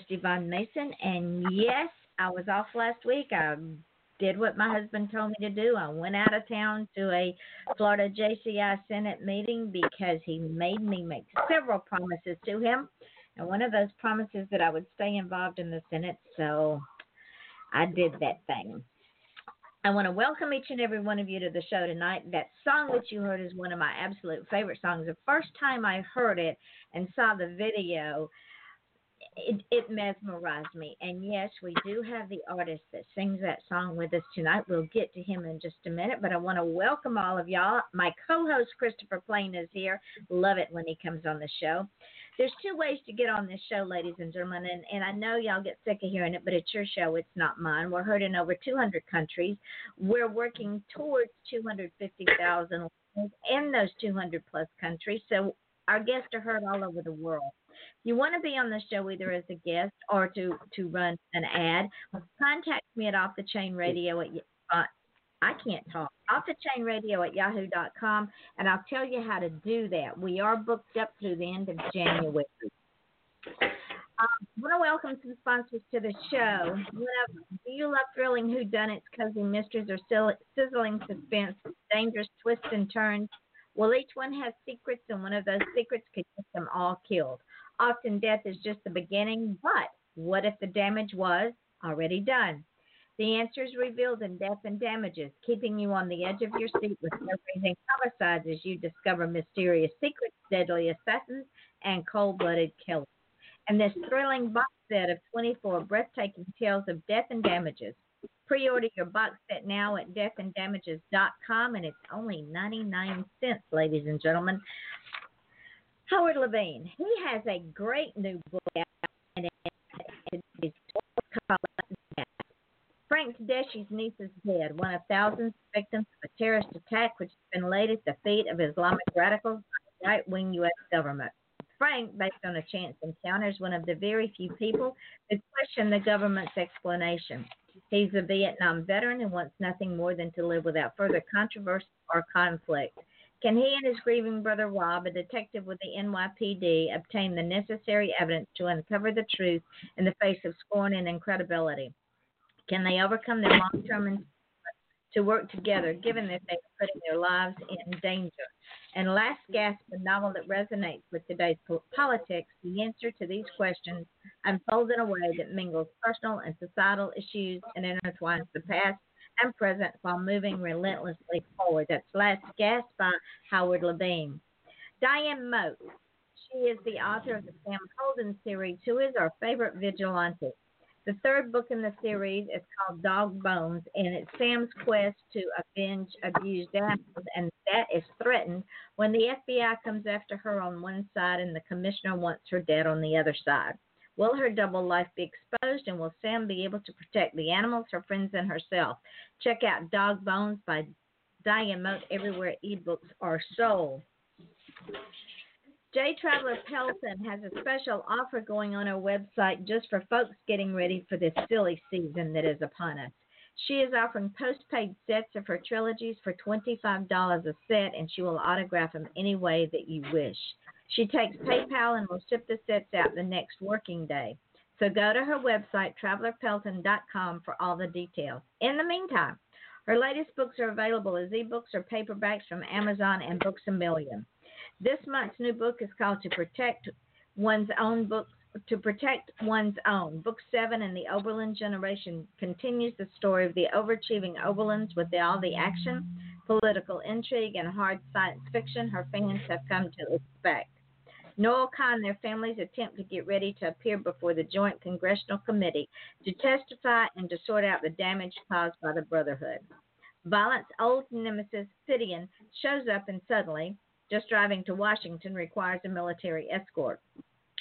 Host, Yvonne Mason. And yes, I was off last week. I did what my husband told me to do. I went out of town to a Florida JCI Senate meeting because he made me make several promises to him. And one of those promises that I would stay involved in the Senate. So I did that thing. I want to welcome each and every one of you to the show tonight. That song that you heard is one of my absolute favorite songs. The first time I heard it and saw the video, it, it mesmerized me. And yes, we do have the artist that sings that song with us tonight. We'll get to him in just a minute, but I want to welcome all of y'all. My co host, Christopher Plain, is here. Love it when he comes on the show. There's two ways to get on this show, ladies and gentlemen, and, and I know y'all get sick of hearing it, but it's your show, it's not mine. We're heard in over 200 countries. We're working towards 250,000 in those 200 plus countries. So our guests are heard all over the world. If you want to be on the show either as a guest or to, to run an ad, contact me at Off the Chain Radio at uh, I can't talk. Off the chain radio at yahoo.com, and I'll tell you how to do that. We are booked up through the end of January. Um, I want to welcome some sponsors to the show. Do you love thrilling whodunits, cozy mysteries, or sizzling suspense, dangerous twists and turns? Well, each one has secrets, and one of those secrets could get them all killed. Often death is just the beginning, but what if the damage was already done? The answer is revealed in Death and Damages, keeping you on the edge of your seat with nerve-raising homicides as you discover mysterious secrets, deadly assassins, and cold-blooded killers. And this thrilling box set of 24 breathtaking tales of death and damages. Pre-order your box set now at deathanddamages.com, and it's only 99 cents, ladies and gentlemen. Howard Levine, he has a great new book out, and it's called Frank Tedeschi's niece is dead, one of thousands of victims of a terrorist attack which has been laid at the feet of Islamic radicals by the right wing U.S. government. Frank, based on a chance encounter, is one of the very few people who question the government's explanation. He's a Vietnam veteran and wants nothing more than to live without further controversy or conflict. Can he and his grieving brother Rob, a detective with the NYPD, obtain the necessary evidence to uncover the truth in the face of scorn and incredibility? Can they overcome their long term to work together, given that they are putting their lives in danger? And last gasp, a novel that resonates with today's politics, the answer to these questions unfolds in a way that mingles personal and societal issues and intertwines the past and present while moving relentlessly forward. That's Last Gasp by Howard Levine. Diane Moat, she is the author of the Sam Holden series, who is our favorite vigilante. The third book in the series is called Dog Bones, and it's Sam's quest to avenge abused animals, and that is threatened when the FBI comes after her on one side and the commissioner wants her dead on the other side. Will her double life be exposed, and will Sam be able to protect the animals, her friends, and herself? Check out Dog Bones by Diane Moat everywhere ebooks are sold. J Traveler Pelton has a special offer going on her website just for folks getting ready for this silly season that is upon us. She is offering postpaid sets of her trilogies for $25 a set, and she will autograph them any way that you wish. She takes PayPal and will ship the sets out the next working day. So go to her website, travelerpelton.com, for all the details. In the meantime, her latest books are available as ebooks or paperbacks from Amazon and Books a Million. This month's new book is called To Protect One's Own Book to protect one's own. Book seven in the Oberlin generation continues the story of the overachieving Oberlins with all the action, political intrigue, and hard science fiction her fans have come to expect. Noel Kahn and their families attempt to get ready to appear before the Joint Congressional Committee to testify and to sort out the damage caused by the Brotherhood. Violent's old nemesis, Phidian, shows up and suddenly, just driving to Washington requires a military escort.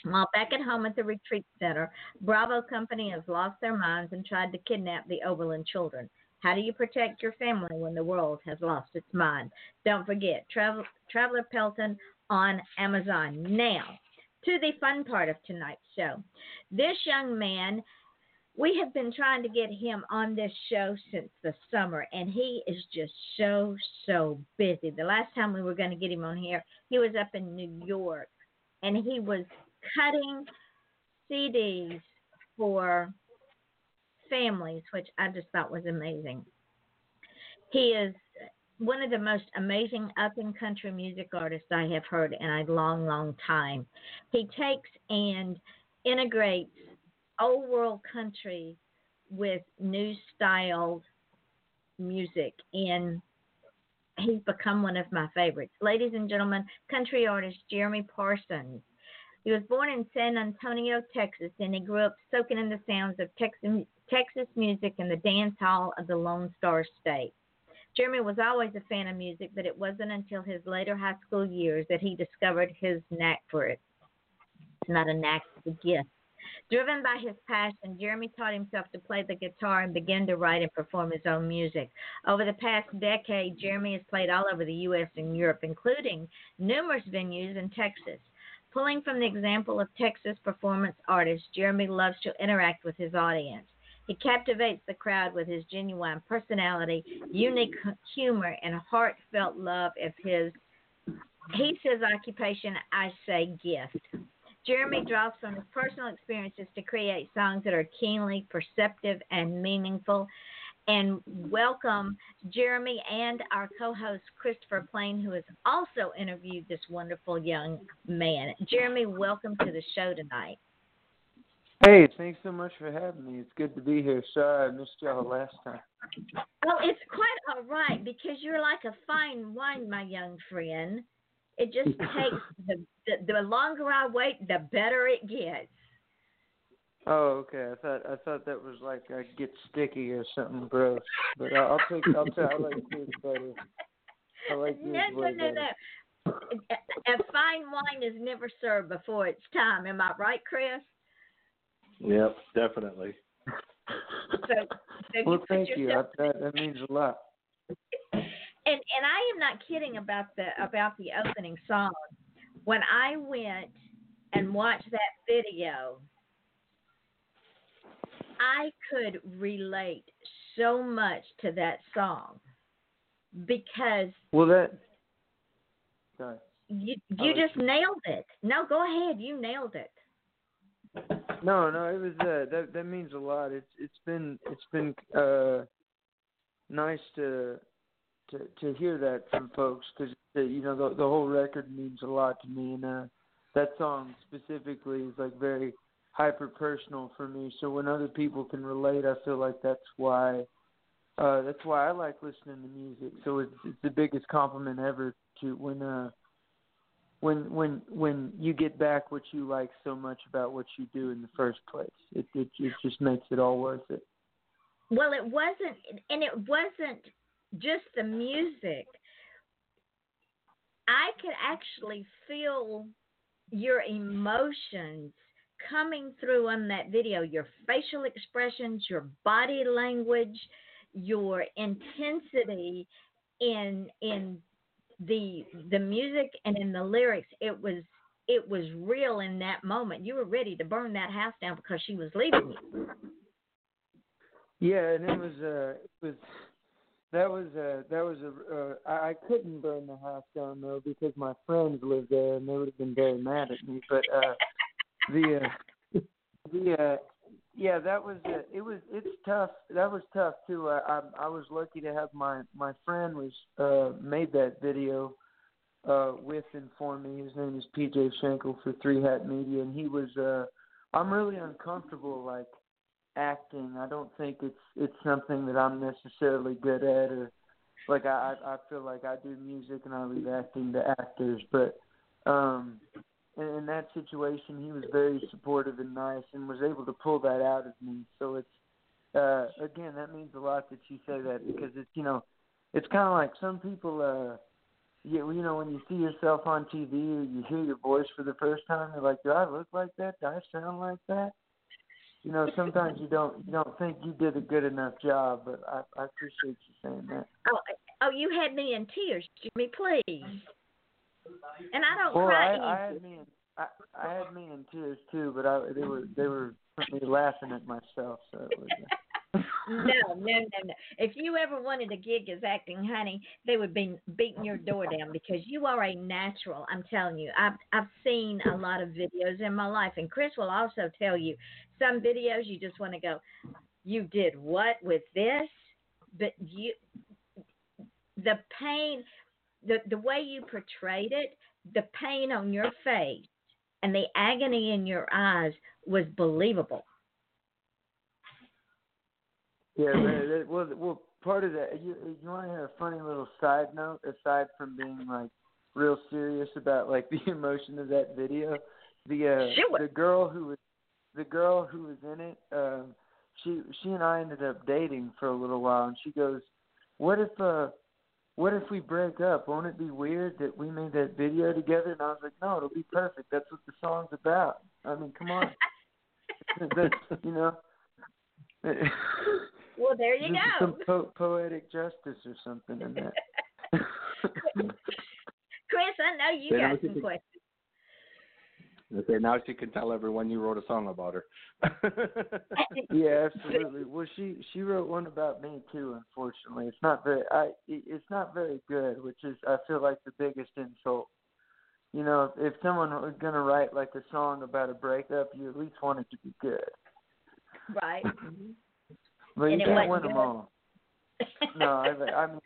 While back at home at the retreat center, Bravo Company has lost their minds and tried to kidnap the Oberlin children. How do you protect your family when the world has lost its mind? Don't forget, Travel, Traveler Pelton on Amazon. Now, to the fun part of tonight's show. This young man, we have been trying to get him on this show since the summer, and he is just so, so busy. The last time we were going to get him on here, he was up in New York, and he was cutting CDs for families, which I just thought was amazing. He is one of the most amazing up and country music artists I have heard in a long, long time. He takes and integrates old world country with new styled music and he's become one of my favorites. Ladies and gentlemen, country artist Jeremy Parsons he was born in San Antonio, Texas, and he grew up soaking in the sounds of Texas, Texas music and the dance hall of the Lone Star State. Jeremy was always a fan of music, but it wasn't until his later high school years that he discovered his knack for it. It's not a knack, it's a gift. Driven by his passion, Jeremy taught himself to play the guitar and began to write and perform his own music. Over the past decade, Jeremy has played all over the U.S. and Europe, including numerous venues in Texas. Pulling from the example of Texas performance artist, Jeremy loves to interact with his audience. He captivates the crowd with his genuine personality, unique humor, and heartfelt love of his. He says occupation, I say gift. Jeremy draws from his personal experiences to create songs that are keenly perceptive and meaningful. And welcome Jeremy and our co host Christopher Plain, who has also interviewed this wonderful young man. Jeremy, welcome to the show tonight. Hey, thanks so much for having me. It's good to be here. Sorry I missed y'all last time. Well, it's quite all right because you're like a fine wine, my young friend. It just takes the, the the longer I wait, the better it gets. Oh, okay. I thought I thought that was like I get sticky or something gross. But I'll, I'll take I'll take I like this better. I like this no, no, no, no. A fine wine is never served before it's time. Am I right, Chris? Yep, definitely. So, so well, you thank you. I, that that means a lot. and and I am not kidding about the about the opening song. When I went and watched that video, I could relate so much to that song because Well, that. Sorry. you you just nailed it. No, go ahead, you nailed it. No, no, it was uh, that that means a lot. It's it's been it's been uh nice to to to hear that from folks because you know the the whole record means a lot to me and uh that song specifically is like very hyper personal for me. So when other people can relate, I feel like that's why uh that's why I like listening to music. So it's it's the biggest compliment ever to when uh when when when you get back what you like so much about what you do in the first place. It it, it just makes it all worth it. Well, it wasn't, and it wasn't just the music. I could actually feel your emotions coming through on that video, your facial expressions, your body language, your intensity in in the the music and in the lyrics. It was it was real in that moment. You were ready to burn that house down because she was leaving you. Yeah, and it was uh it was that was uh that was a uh, I, I couldn't burn the house down though because my friends lived there and they would have been very mad at me. But uh the uh the uh yeah that was uh, it was it's tough. That was tough too. I, I i was lucky to have my my friend was uh made that video uh with and for me. His name is pj schenkel for three hat media and he was uh i'm really uncomfortable like acting. I don't think it's it's something that i'm necessarily good at or like i i I feel like i do music and i leave acting to actors but um in, that situation, he was very supportive and nice, and was able to pull that out of me. So it's uh, again, that means a lot that you say that because it's you know, it's kind of like some people. uh you, you know, when you see yourself on TV or you hear your voice for the first time, you're like, "Do I look like that? Do I sound like that?" You know, sometimes you don't you don't think you did a good enough job, but I, I appreciate you saying that. Oh, oh, you had me in tears, Jimmy. Please. And I don't Well, cry I, I had me in I, I had me in tears too, but I they were they were me laughing at myself. So it was, uh, no, no, no, no. If you ever wanted a gig as acting, honey, they would be beating your door down because you are a natural. I'm telling you. I've I've seen a lot of videos in my life, and Chris will also tell you some videos you just want to go. You did what with this? But you, the pain, the the way you portrayed it, the pain on your face, and the agony in your eyes was believable. yeah, that, well, well, part of that. You you want to hear a funny little side note aside from being like real serious about like the emotion of that video? The uh, Sure. the girl who was the girl who was in it. Um, she she and I ended up dating for a little while, and she goes, "What if uh." What if we break up? Won't it be weird that we made that video together? And I was like, no, it'll be perfect. That's what the song's about. I mean, come on. That's, you know. Well, there you go. Some po- poetic justice or something in that. Chris, I know you Then got some questions. I say now she can tell everyone you wrote a song about her. yeah, absolutely. Well, she she wrote one about me too. Unfortunately, it's not very I it's not very good, which is I feel like the biggest insult. You know, if, if someone was gonna write like a song about a breakup, you at least want it to be good. Right. But And you it can't wasn't win them all. No, I, I mean,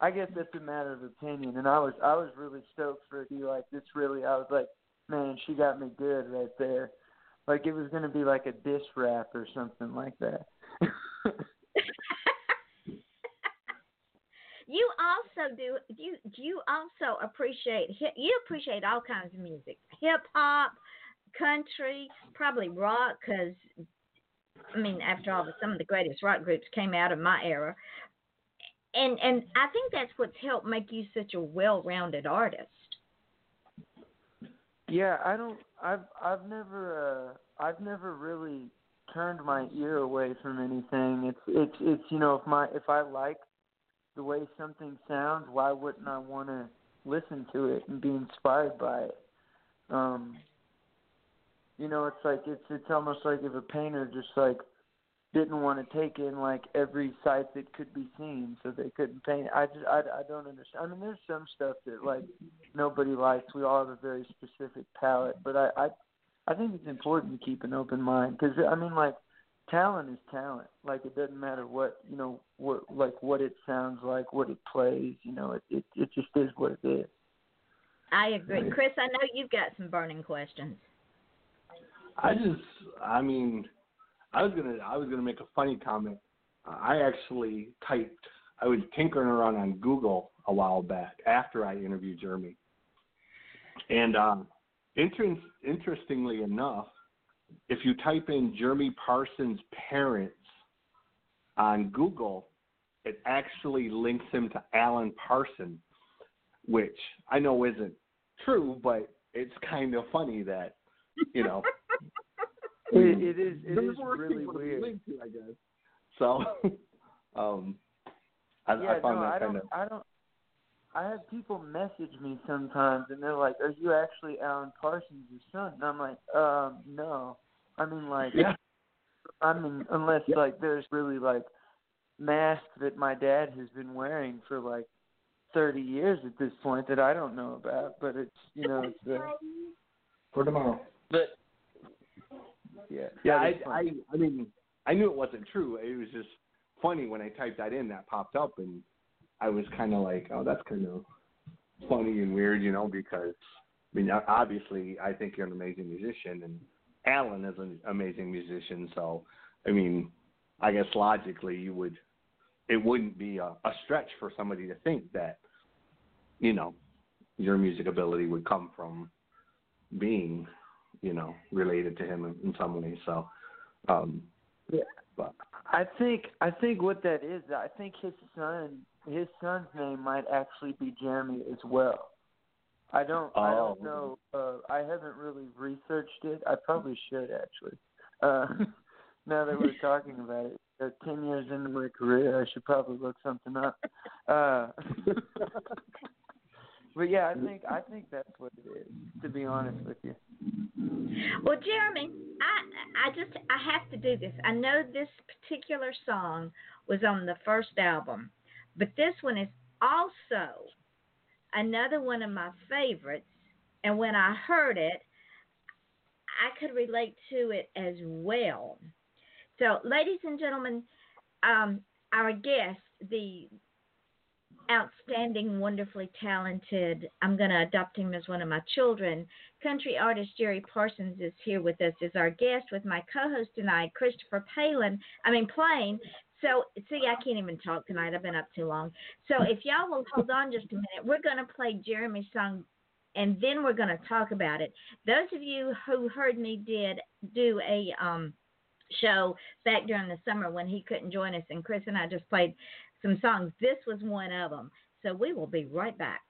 I guess that's a matter of opinion. And I was I was really stoked for it to be like this. Really, I was like, man, she got me good right there. Like it was gonna be like a diss rap or something like that. You also do you do you also appreciate you appreciate all kinds of music, hip hop, country, probably rock, because I mean, after all, some of the greatest rock groups came out of my era, and and I think that's what's helped make you such a well-rounded artist. Yeah, I don't. I've I've never uh I've never really turned my ear away from anything. It's it's it's you know if my if I like the way something sounds, why wouldn't I want to listen to it and be inspired by it? Um, you know, it's like it's it's almost like if a painter just like didn't want to take in like every sight that could be seen, so they couldn't paint. I just I I don't understand. I mean, there's some stuff that like nobody likes. We all have a very specific palette, but I I I think it's important to keep an open mind because I mean like talent is talent. Like it doesn't matter what you know what like what it sounds like, what it plays. You know, it it it just is what it is. I agree, Chris. I know you've got some burning questions. I just, I mean, I was gonna, I was gonna make a funny comment. Uh, I actually typed, I was tinkering around on Google a while back after I interviewed Jeremy, and um, inter- interestingly enough, if you type in Jeremy Parsons' parents on Google, it actually links him to Alan Parsons, which I know isn't true, but it's kind of funny that, you know. It, it is it Those is were really weird. to, I guess. So, um, I, yeah, I found no, that I kind don't. of. I don't. I have people message me sometimes, and they're like, "Are you actually Alan Parsons' your son?" And I'm like, "Um, no. I mean, like, Yeah. I mean, unless like there's really like mask that my dad has been wearing for like 30 years at this point that I don't know about. But it's you know, it's uh, For tomorrow. but yeah, Yeah, I, I. I mean, I knew it wasn't true. It was just funny when I typed that in. That popped up, and I was kind of like, "Oh, that's kind of funny and weird," you know, because I mean, obviously, I think you're an amazing musician, and Alan is an amazing musician. So, I mean, I guess logically, you would, it wouldn't be a, a stretch for somebody to think that, you know, your music ability would come from being, you know, related to him in, in some way. So, um, Yeah. but I think I think what that is, I think his son his son's name might actually be Jeremy as well. I don't I don't Oh. know. Uh I haven't really researched it. I probably should actually. Uh now that we're talking about it. Uh, ten years into my career I should probably look something up. Uh But yeah, I think I think that's what it is, to be honest with you. Well, Jeremy, I I just I have to do this. I know this particular song was on the first album, but this one is also another one of my favorites. And when I heard it, I could relate to it as well. So, ladies and gentlemen, um, our guest, the outstanding, wonderfully talented, I'm going to adopt him as one of my children, country artist Jerry Parsons is here with us as our guest with my co-host tonight, Christopher Palin. I mean Plain. So see, I can't even talk tonight. I've been up too long. So if y'all will hold on just a minute, we're going to play Jeremy's song, and then we're going to talk about it. Those of you who heard me did do a um show back during the summer when he couldn't join us, and Chris and I just played some songs. This was one of them. So we will be right back.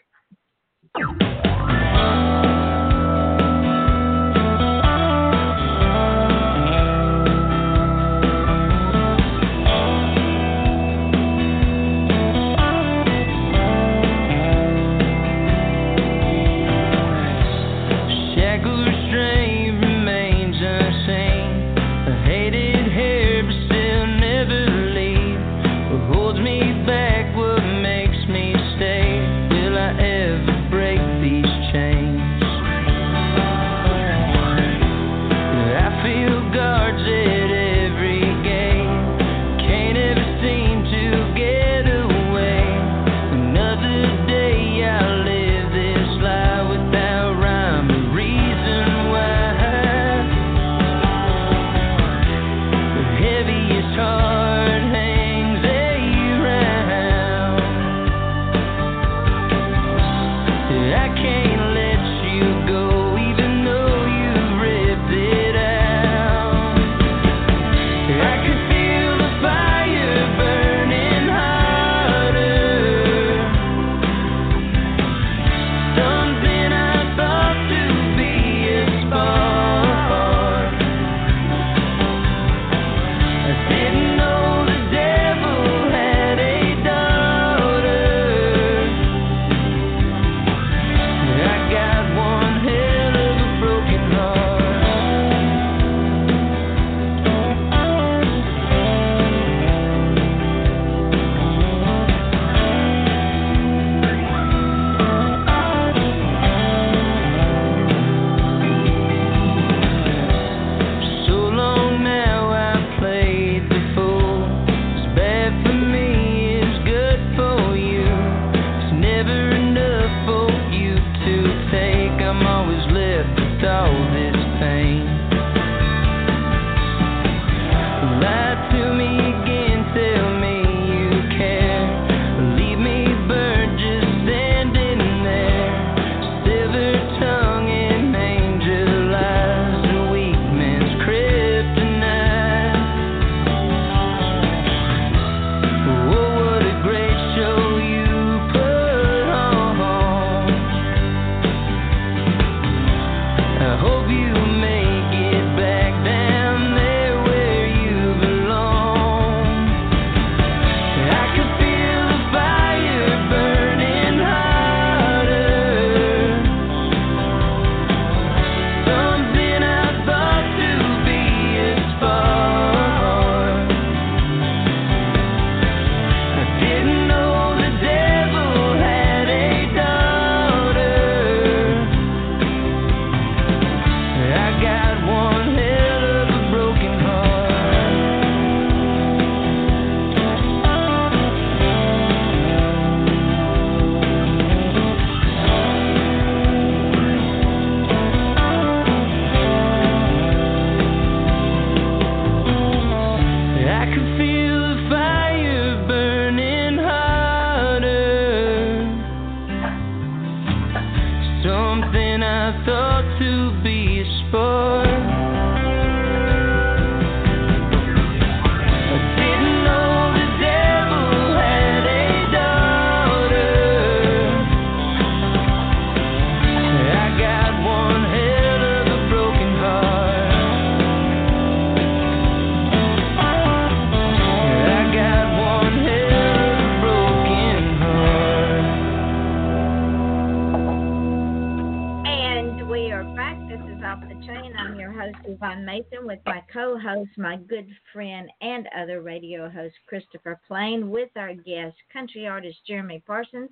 My good friend and other radio host, Christopher Plain, with our guest, country artist Jeremy Parsons.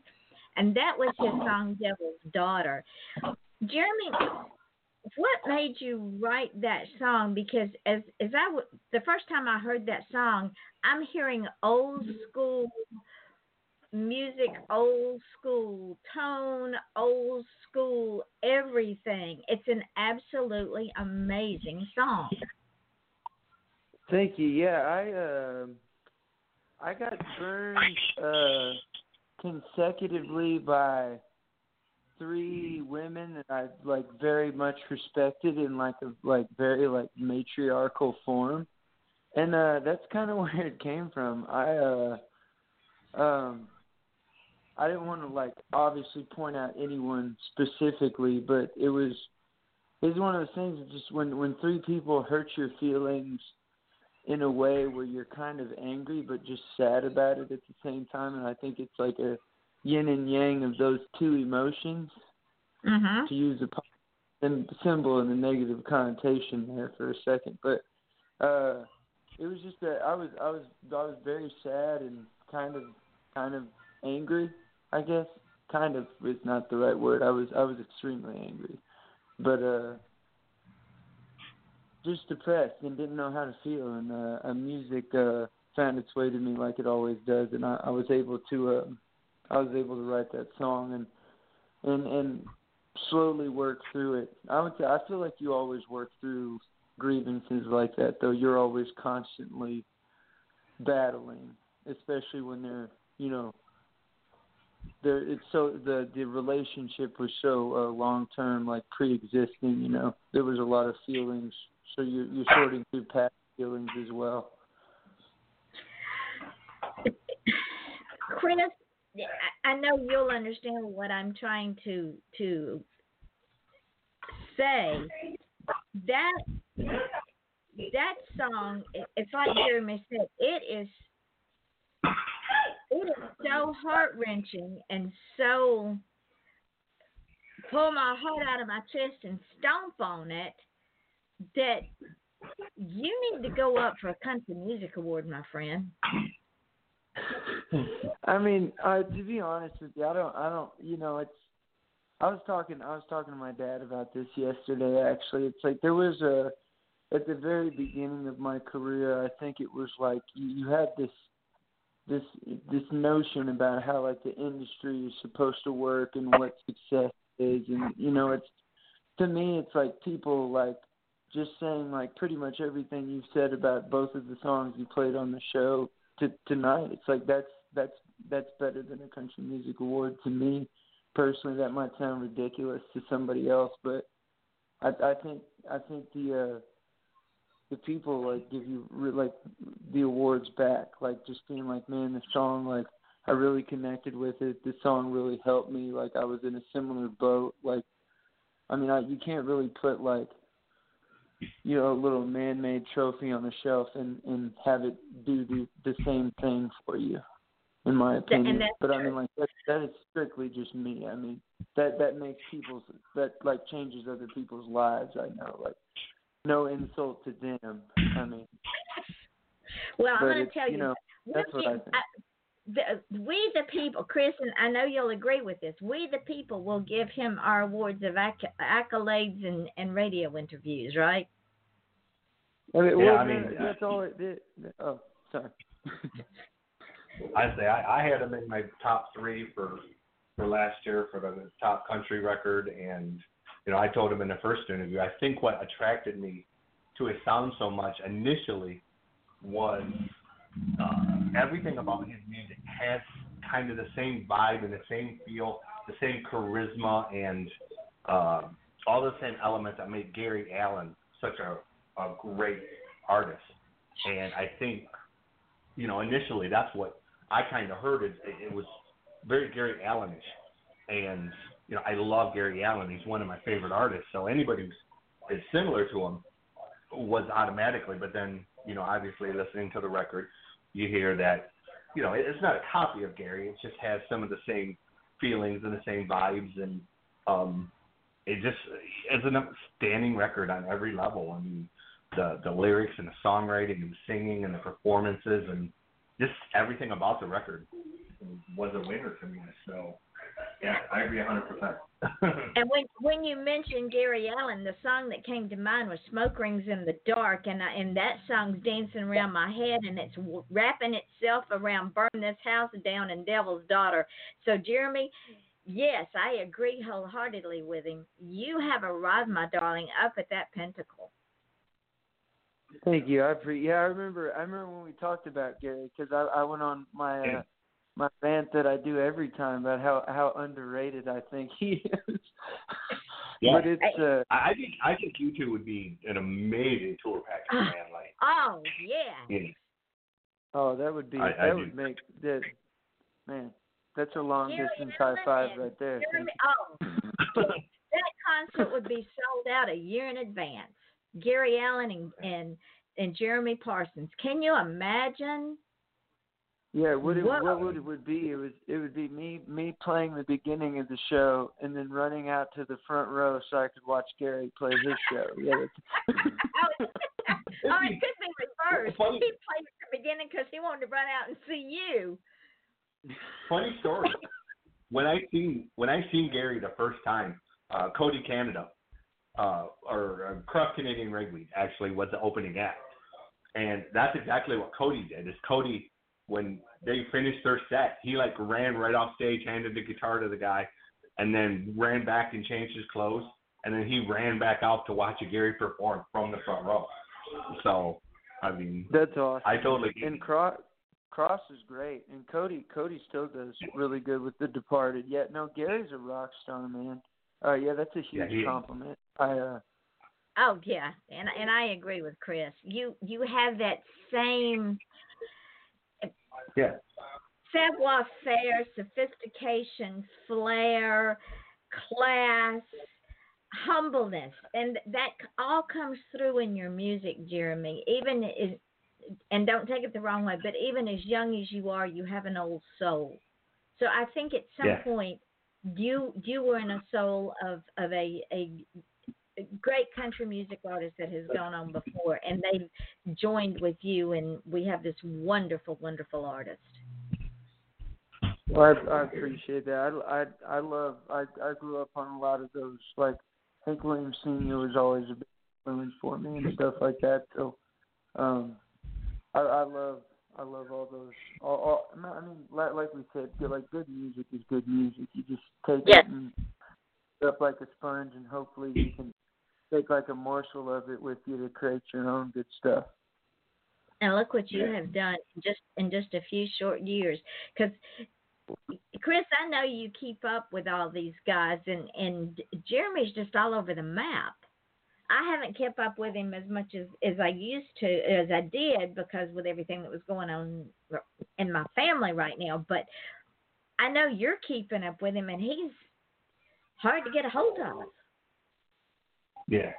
And that was his song, Devil's Daughter. Jeremy, what made you write that song? Because as, as I w- the first time I heard that song, I'm hearing old school music, old school tone, old school everything. It's an absolutely amazing song. Thank you. Yeah, I uh, I got burned uh, consecutively by three women that I like very much respected in like a like very like matriarchal form, and uh, that's kind of where it came from. I uh, um, I didn't want to like obviously point out anyone specifically, but it was it was one of those things that just when when three people hurt your feelings in a way where you're kind of angry but just sad about it at the same time, and I think it's like a yin and yang of those two emotions. Mm-hmm. To use a symbol in the negative connotation there for a second, but uh, it was just that I was I was I was very sad and kind of kind of angry I guess kind of is not the right word. I was I was extremely angry, but uh, just depressed and didn't know how to feel. And uh, uh, music uh, found its way to me like it always does, and I, I was able to uh, I was able to write that song and and and slowly work through it. I would say I feel like you always work through grievances like that, though. You're always constantly battling, especially when they're you know there it's so the the relationship was so uh, long term like pre-existing you know there was a lot of feelings so you're you're sorting through past feelings as well? Chris i know you'll understand what i'm trying to to say. That that song it's like jeremy said it is it is so heart wrenching and so pull my heart out of my chest and stomp on it that you need to go up for a country music award, my friend. I mean, uh, to be honest with you, I don't, I don't, you know, it's. I was talking, I was talking to my dad about this yesterday. Actually, it's like there was a, at the very beginning of my career, I think it was like you, you had this this this notion about how like the industry is supposed to work and what success is and you know it's to me it's like people like just saying like pretty much everything you've said about both of the songs you played on the show to, tonight. It's like that's that's that's better than a country music award to me. Personally that might sound ridiculous to somebody else but i i think i think the uh the people like give you like the awards back. Like just being like man the song like i really connected with it. The song really helped me. Like i was in a similar boat. Like i mean I, you can't really put like you know a little man made trophy on the shelf and and have it do the the same thing for you in my opinion but i mean like that that is strictly just me i mean that that makes people's that like changes other people's lives i know like no insult to them. I mean, well, I'm going to tell you, you know, that's what I think. I, the, we the people, Chris, and I know you'll agree with this. We the people will give him our awards of acc- accolades and, and radio interviews, right? I mean, yeah, well, I mean that's all it did. Oh, sorry. I say I, I had him in my top three for for last year for the top country record, and you know, I told him in the first interview, I think what attracted me to his sound so much initially was uh, everything about his music has kind of the same vibe and the same feel, the same charisma, and uh, all the same elements that made Gary Allan such a, a great artist. And I think, you know, initially that's what I kind of heard. It, it was very Gary Allanish, and you know, I love Gary Allan. He's one of my favorite artists. So anybody who is similar to him was automatically. But then, you know, obviously listening to the record, you hear that, you know, it's not a copy of Gary. It just has some of the same feelings and the same vibes. And um, it just is an outstanding record on every level. I mean, the the lyrics and the songwriting and the singing and the performances and just everything about the record was a winner to me. So yeah, I agree hundred percent. And when when you mentioned Gary Allan, the song that came to mind was "Smoke Rings in the Dark," and I, and that song's dancing around my head, and it's wrapping itself around "Burn This House Down" and "Devil's Daughter." So, Jeremy, yes, I agree wholeheartedly with him. You have arrived, my darling, up at that pentacle. Thank you. I pre- yeah, I remember. I remember when we talked about Gary because I I went on my uh, my rant that I do every time about how how underrated I think he is. Yeah. but it's uh, I I think I think you two would be an amazing tour package, man. Like, Oh yeah. yeah. oh that would be I- that I would do. make that man. That's a long Gary distance high five right there. Jeremy, oh, that concert would be sold out a year in advance. Gary Allan and and, and Jeremy Parsons. Can you imagine? Yeah, what it, what would it would be? It was it would be me me playing the beginning of the show and then running out to the front row so I could watch Gary play his show. Yeah, that's, oh, oh, it could be reversed. Funny. He played at the beginning because he wanted to run out and see you. Funny story. when I seen when I seen Gary the first time, uh, Cody Canada, uh, or uh, Cross Canadian Ragweed actually was the opening act, and that's exactly what Cody did. Is Cody when they finished their set, he like ran right off stage, handed the guitar to the guy, and then ran back and changed his clothes, and then he ran back out to watch Gary perform from the front row. So, I mean, that's awesome. I totally get and it. Cross Cross is great, and Cody Cody still does really good with The Departed. Yeah, no, Gary's a rock star, man. Uh, yeah, that's a Yeah, huge is. compliment. I uh, Oh yeah, and and I agree with Chris. You you have that same Yeah. savoir faire, sophistication, flair, class, humbleness, and that all comes through in your music, Jeremy. Even is, and don't take it the wrong way, but even as young as you are, you have an old soul. So I think at some Yeah. point you you were in a soul of of a a a great country music artist that has gone on before, and they joined with you, and we have this wonderful, wonderful artist. Well, I, I appreciate that. I, I, I love. I, I grew up on a lot of those. Like Hank Williams Sr. was always a big influence for me and stuff like that. So, um, I, I love. I love all those. All, all, I mean, like, like we said, good, like good music is good music. You just take Yes. it and up like a sponge, and hopefully you can take like a morsel of it with you to create your own good stuff. And look what you Yeah. have done just in just a few short years. Because Chris, I know you keep up with all these guys, and and Jeremy's just all over the map. I haven't kept up with him as much as as I used to, as I did, because with everything that was going on in my family right now. But I know you're keeping up with him, and he's hard to get a hold of. Yeah,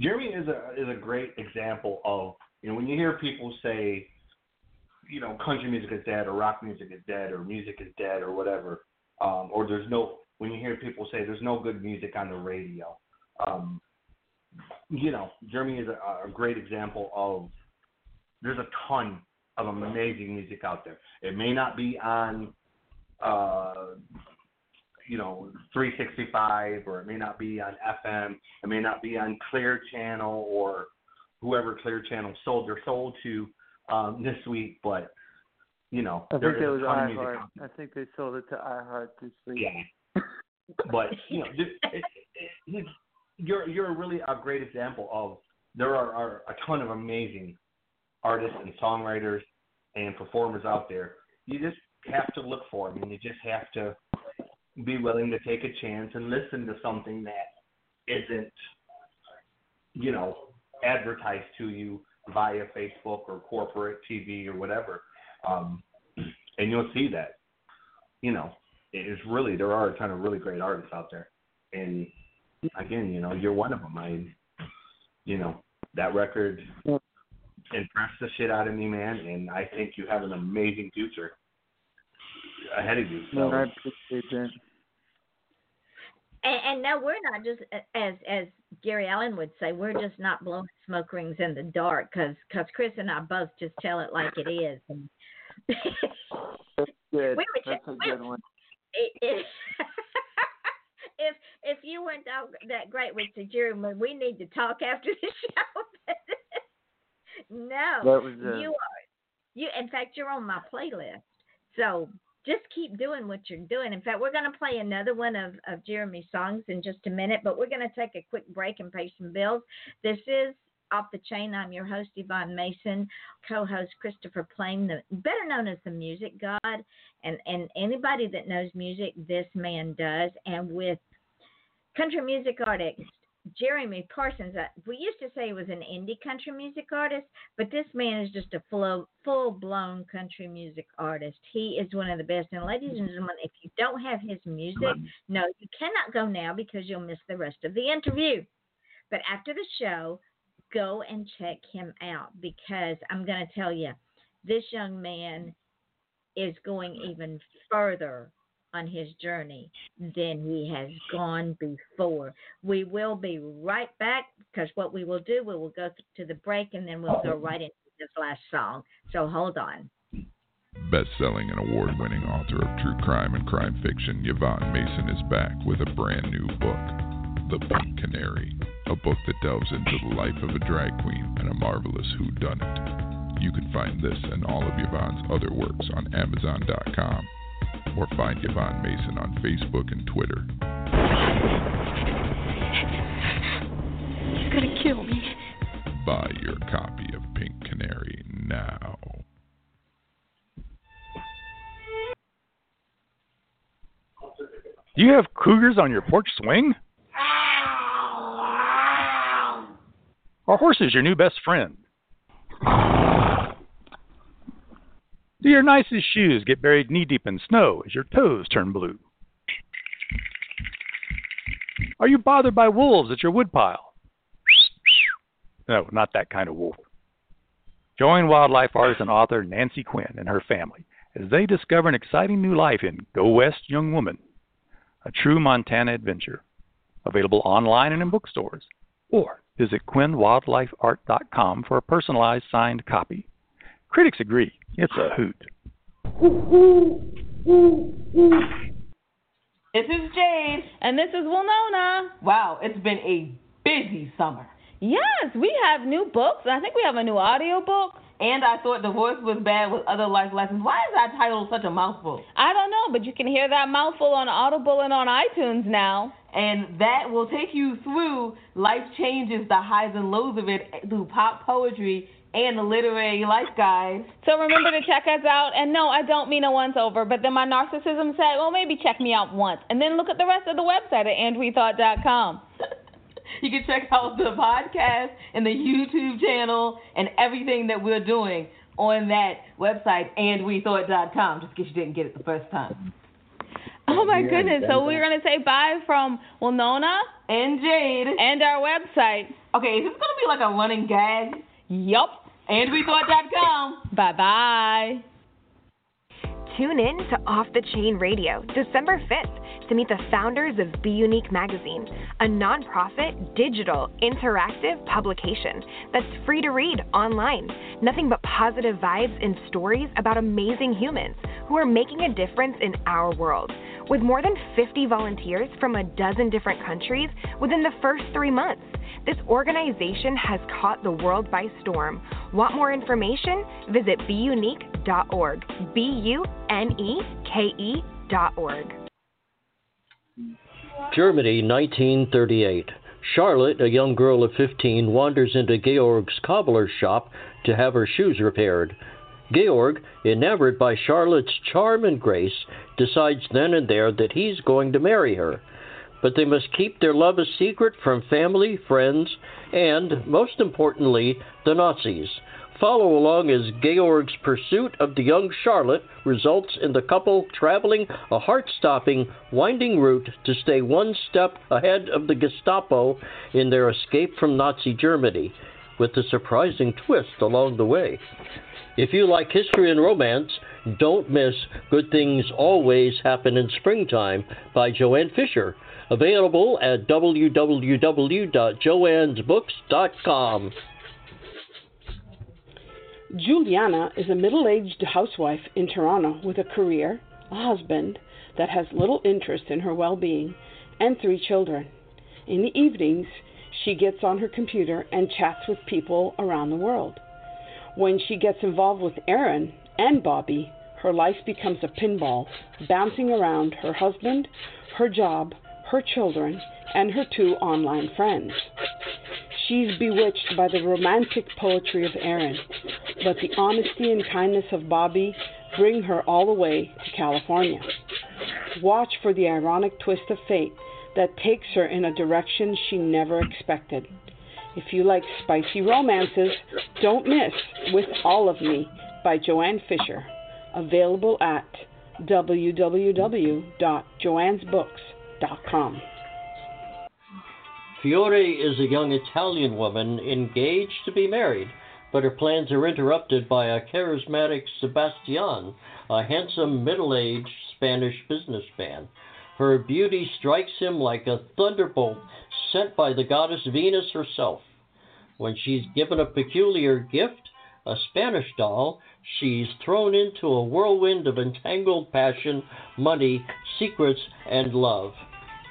Jeremy is a is a great example of you know when you hear people say, you know, country music is dead or rock music is dead or music is dead or whatever, um, or there's no when you hear people say there's no good music on the radio, um, you know, Jeremy is a, a great example of there's a ton of amazing music out there. It may not be on uh, you know 365 or it may not be on FM it may not be on Clear Channel or whoever Clear Channel sold their soul to um, this week, but you know I think that was a ton of music iHeart. I think they sold it to iHeart this week. Yeah, but you know it, it, it, you're you're really a great example of there are, are a ton of amazing artists and songwriters and performers out there. You just have to look for them, and you just have to be willing to take a chance and listen to something that isn't, you know, advertised to you via Facebook or corporate TV or whatever. Um, and you'll see that, you know, it is really there are a ton of really great artists out there, and again, you know, you're one of them. I, you know, that record impressed the shit out of me, man, and I think you have an amazing future ahead of you. So Man, I appreciate that. And, and no, we're not just as as Gary Allan would say, we're just not blowing smoke rings in the dark because cause Chris and I both just tell it like it is. And That's good. We That's a we- good one. it, it, if if you weren't that great with the Jeremy, we need to talk after the show. no, you are you. In fact, you're on my playlist. So just keep doing what you're doing. In fact, we're going to play another one of of Jeremy's songs in just a minute, but we're going to take a quick break and pay some bills. This is off the chain. I'm your host Yvonne Mason, co-host Christopher Plain, the better known as the Music God, and and anybody that knows music, this man does. And with country music artist Jeremy Parsons, uh, we used to say he was an indie country music artist, but this man is just a full full blown country music artist. He is one of the best. And ladies and gentlemen, if you don't have his music, no, you cannot go now because you'll miss the rest of the interview. But after the show, go and check him out because I'm going to tell you, this young man is going even further on his journey than he has gone before. We will be right back because what we will do, we will go to the break and then we'll go right into this last song. So hold on. Best-selling and award-winning author of true crime and crime fiction, Yvonne Mason is back with a brand new book, The Pink Canary, a book that delves into the life of a drag queen and a marvelous whodunit. You can find this and all of Yvonne's other works on Amazon.com or find Yvonne Mason on Facebook and Twitter. You're gonna kill me. Buy your copy of Pink Canary now. Do you have cougars on your porch swing? Are horses your new best friend? Do your nicest shoes get buried knee deep in snow as your toes turn blue? Are you bothered by wolves at your woodpile? No, not that kind of wolf. Join wildlife artist and author Nancy Quinn and her family as they discover an exciting new life in Go West Young Woman, a true Montana adventure. Available online and in bookstores. Or visit quinnwildlifeart.com for a personalized signed copy. Critics agree, it's a hoot. This is Jade. And this is Winona. Wow, it's been a busy summer. Yes, we have new books. I think we have a new audio book. And I thought divorce was bad with other life lessons. Why is that title such a mouthful? I don't know, but you can hear that mouthful on Audible and on iTunes now. And that will take you through life changes, the highs and lows of it, through pop poetry and the literary life guide. So remember to check us out. And no, I don't mean a once over, but then my narcissism said, well, maybe check me out once. And then look at the rest of the website at andwethought.com. You can check out the podcast and the YouTube channel and everything that we're doing on that website, andwethought.com, just in case you didn't get it the first time. Oh my Yeah, goodness. So we're going to say bye from Winona And Jade. and our website. Okay, is this going to be like a running gag? Yup. Andwethought.com. Bye bye. Tune in to Off the Chain Radio December 5th to meet the founders of Be Unique Magazine, a nonprofit, digital, interactive publication that's free to read online. Nothing but positive vibes and stories about amazing humans who are making a difference in our world. With more than 50 volunteers from a dozen different countries within the first three months, this organization has caught the world by storm. Want more information? Visit beunique.org. B U N E K E dot org. Germany, 1938. Charlotte, a young girl of 15, wanders into Georg's cobbler's shop to have her shoes repaired. Georg, enamored by Charlotte's charm and grace, decides then and there that he's going to marry her. But they must keep their love a secret from family, friends, and, most importantly, the Nazis. Follow along as Georg's pursuit of the young Charlotte results in the couple traveling a heart stopping, winding route to stay one step ahead of the Gestapo in their escape from Nazi Germany. with a surprising twist along the way. If you like history and romance, don't miss Good Things Always Happen in Springtime by Joanne Fisher. Available at www.joannesbooks.com. Juliana is a middle aged housewife in Toronto with a career, a husband that has little interest in her well being, and three children. In the evenings, she gets on her computer and chats with people around the world. When she gets involved with Aaron and Bobby, her life becomes a pinball, bouncing around her husband, her job, her children, and her two online friends. She's bewitched by the romantic poetry of Aaron, but the honesty and kindness of Bobby bring her all the way to California. Watch for the ironic twist of fate that takes her in a direction she never expected. If you like spicy romances, don't miss With All of Me by Joanne Fisher, available at www.joannesbooks.com. Fiore is a young Italian woman engaged to be married, but her plans are interrupted by a charismatic Sebastian, a handsome middle aged Spanish businessman. Her beauty strikes him like a thunderbolt sent by the goddess Venus herself. When she's given a peculiar gift, a Spanish doll, she's thrown into a whirlwind of entangled passion, money, secrets, and love.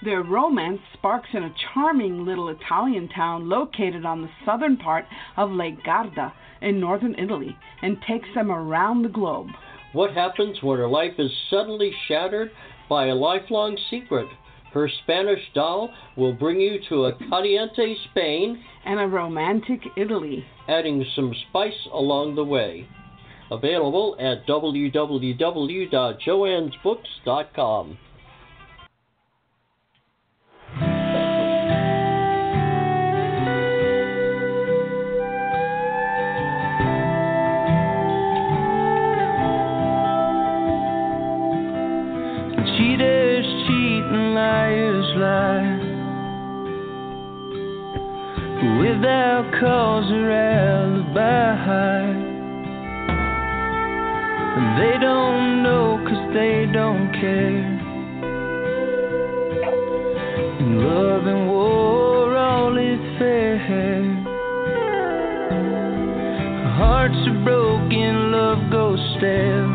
Their romance sparks in a charming little Italian town located on the southern part of Lake Garda in northern Italy and takes them around the globe. What happens when her life is suddenly shattered by a lifelong secret? Her Spanish doll will bring you to a caliente Spain and a romantic Italy, adding some spice along the way. Available at www.joannesbooks.com. without cause or alibi. And they don't know cause they don't care. In love and war, all is fair. Hearts are broken, love goes stale.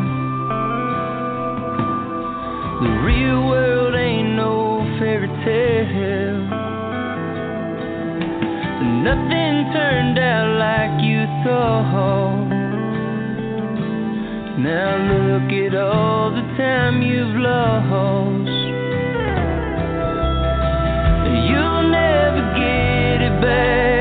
The real world ain't no fairy tale. Nothing turned out like you thought. Now look at all the time you've lost. You'll never get it back.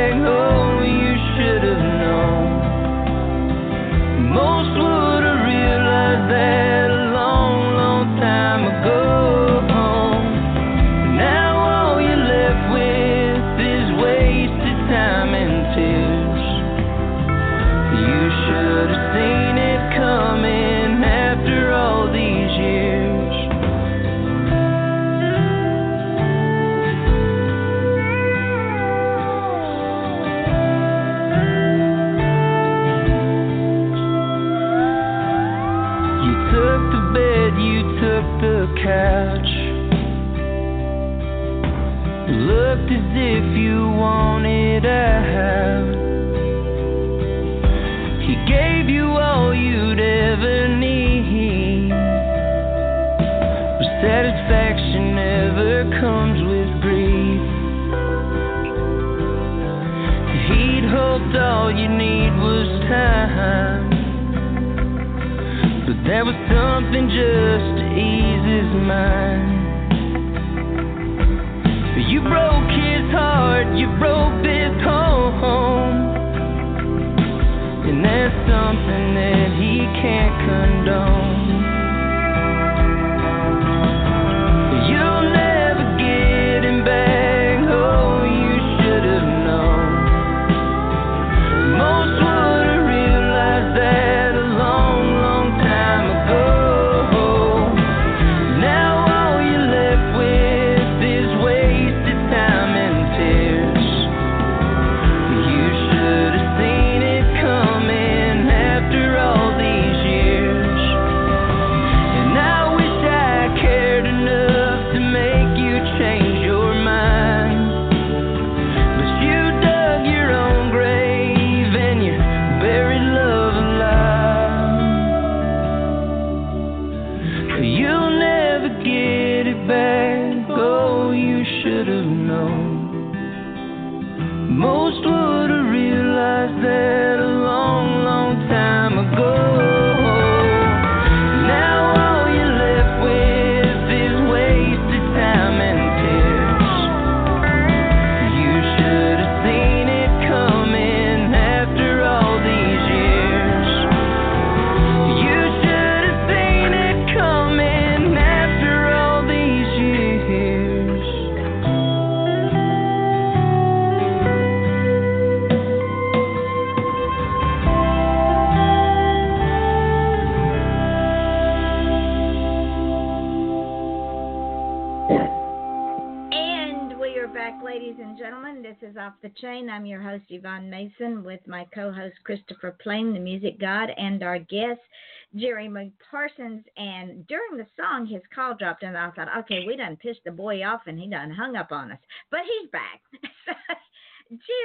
Couch. Looked as if you wanted out. He gave you all you'd ever need. But satisfaction never comes with grief. He'd hoped all you need was time. But there was something just to ease his mind. You broke his heart, you broke this home. And that's something that he can't condone. I'm your host, Yvonne Mason, with my co host, Christopher Plain, the music god, and our guest, Jeremy Parsons. And during the song, his call dropped, and I thought, okay, we done pissed the boy off, and he done hung up on us. But he's back.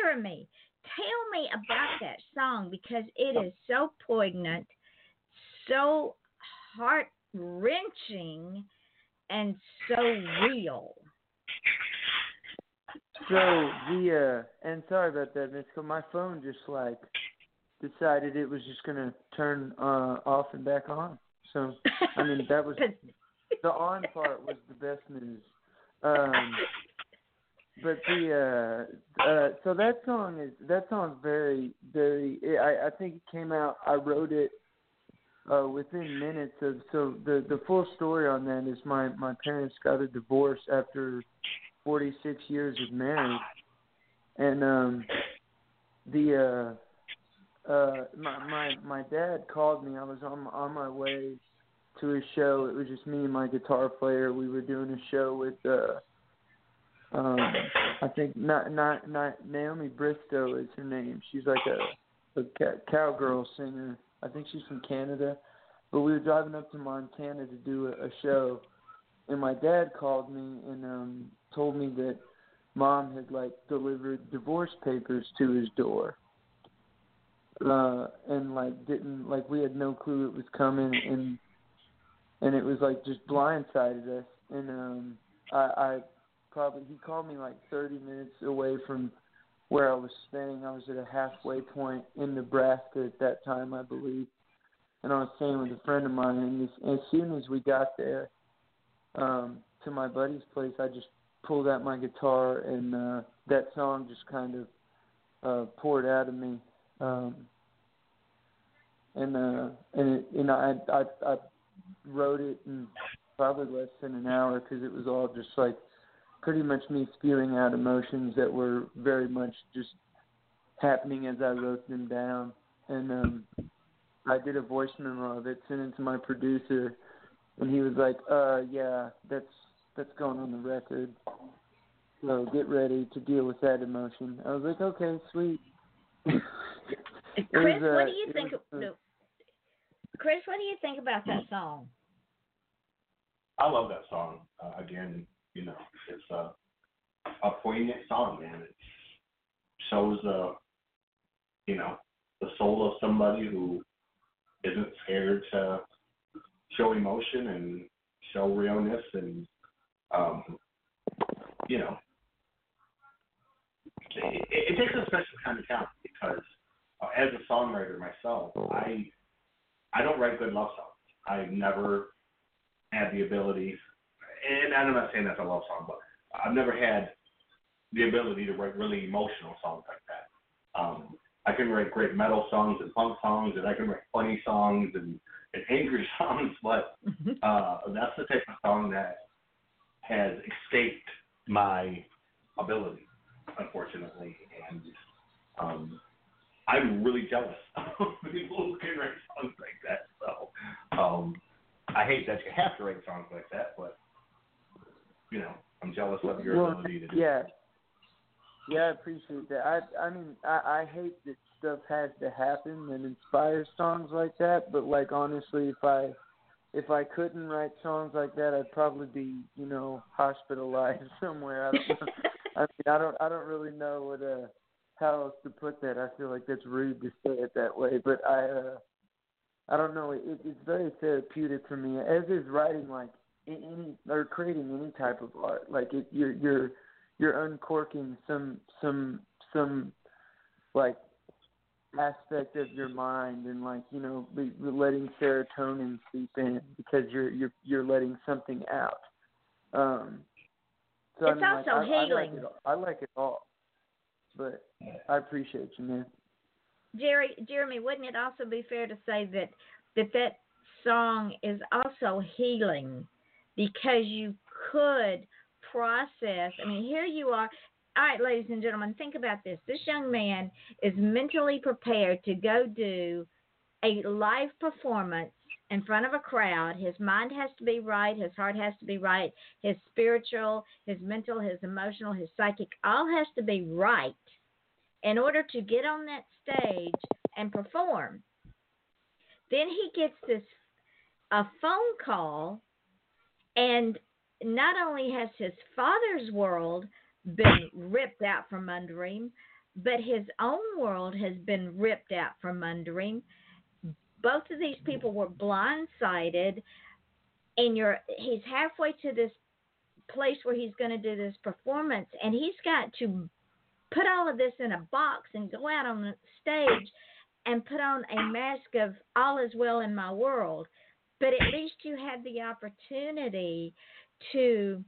Jeremy, tell me about that song because it is so poignant, so heart wrenching, and so real. So the uh, and sorry about that, Miss. My phone just like decided it was just gonna turn uh, off and back on. So I mean that was the on part was the best news. Um, but the uh, uh, so that song is that song's very very. I I think it came out. I wrote it uh, within minutes of. So the the full story on that is my my parents got a divorce after 46 years of marriage, and um, the uh, uh, my my my dad called me. I was on on my way to a show. It was just me and my guitar player. We were doing a show with uh, um, I think not not not Naomi Bristow is her name. She's like a a cowgirl singer. I think she's from Canada. But we were driving up to Montana to do a, a show, and my dad called me and um told me that mom had like delivered divorce papers to his door. Uh and like didn't like we had no clue it was coming and and it was like just blindsided us. And um i i probably he called me like thirty minutes away from where i was staying. I was at a halfway point in nebraska at that time i believe. And i was staying with a friend of mine. And as, as soon as we got there um to my buddy's place i just pulled out my guitar and uh that song just kind of uh poured out of me. Um and uh and it, you know I I I wrote it in probably less than an hour because it was all just like pretty much me spewing out emotions that were very much just happening as I wrote them down. And um I did a voice memo of it sent it to my producer and he was like uh yeah that's that's going on the record. So get ready to deal with that emotion. I was like, okay, sweet. Chris, was, uh, what do you think? was, uh, no. Chris, what do you think about that song? I love that song. Uh, again, you know, it's a a poignant song, man. It shows uh, you know, the soul of somebody who isn't scared to show emotion and show realness and um, you know, it, it takes a special kind of talent because uh, as a songwriter myself, I I don't write good love songs. I never had the ability, and I'm not saying that's a love song, but I've never had the ability to write really emotional songs like that. Um, I can write great metal songs and punk songs, and I can write funny songs and, and angry songs, but uh, that's the type of song that has escaped my ability, unfortunately, and um, I'm really jealous of people who can write songs like that. So um, I hate that you have to write songs like that, but you know, I'm jealous of your well, ability to do. yeah. Yeah, I appreciate that. I I mean I, I hate that stuff has to happen and inspire songs like that, but like honestly if I if I couldn't write songs like that I'd probably be, you know, hospitalized somewhere. I don't. I mean I don't I don't really know what uh how else to put that. I feel like that's rude to say it that way, but I uh I don't know. It, it's very therapeutic for me, as is writing like any or creating any type of art. Like it, you're you're you're uncorking some some some like aspect of your mind and like you know be, be letting serotonin seep in because you're you're you're letting something out. Um, so I It's mean, like, also I, I like healing. it, I like it all, but I appreciate you, man. Jerry, Jeremy, wouldn't it also be fair to say that that that song is also healing because you could process? I mean, here you are. All right, ladies and gentlemen, think about this. This young man is mentally prepared to go do a live performance in front of a crowd. His mind has to be right, his heart has to be right, his spiritual, his mental, his emotional, his psychic, all has to be right in order to get on that stage and perform. Then he gets this a phone call and not only has his father's world been ripped out from under him, but his own world has been ripped out from under him. Both of these people were blindsided, and you're he's halfway to this place where he's going to do this performance, and he's got to put all of this in a box and go out on the stage and put on a mask of all is well in my world. But at least you had the opportunity to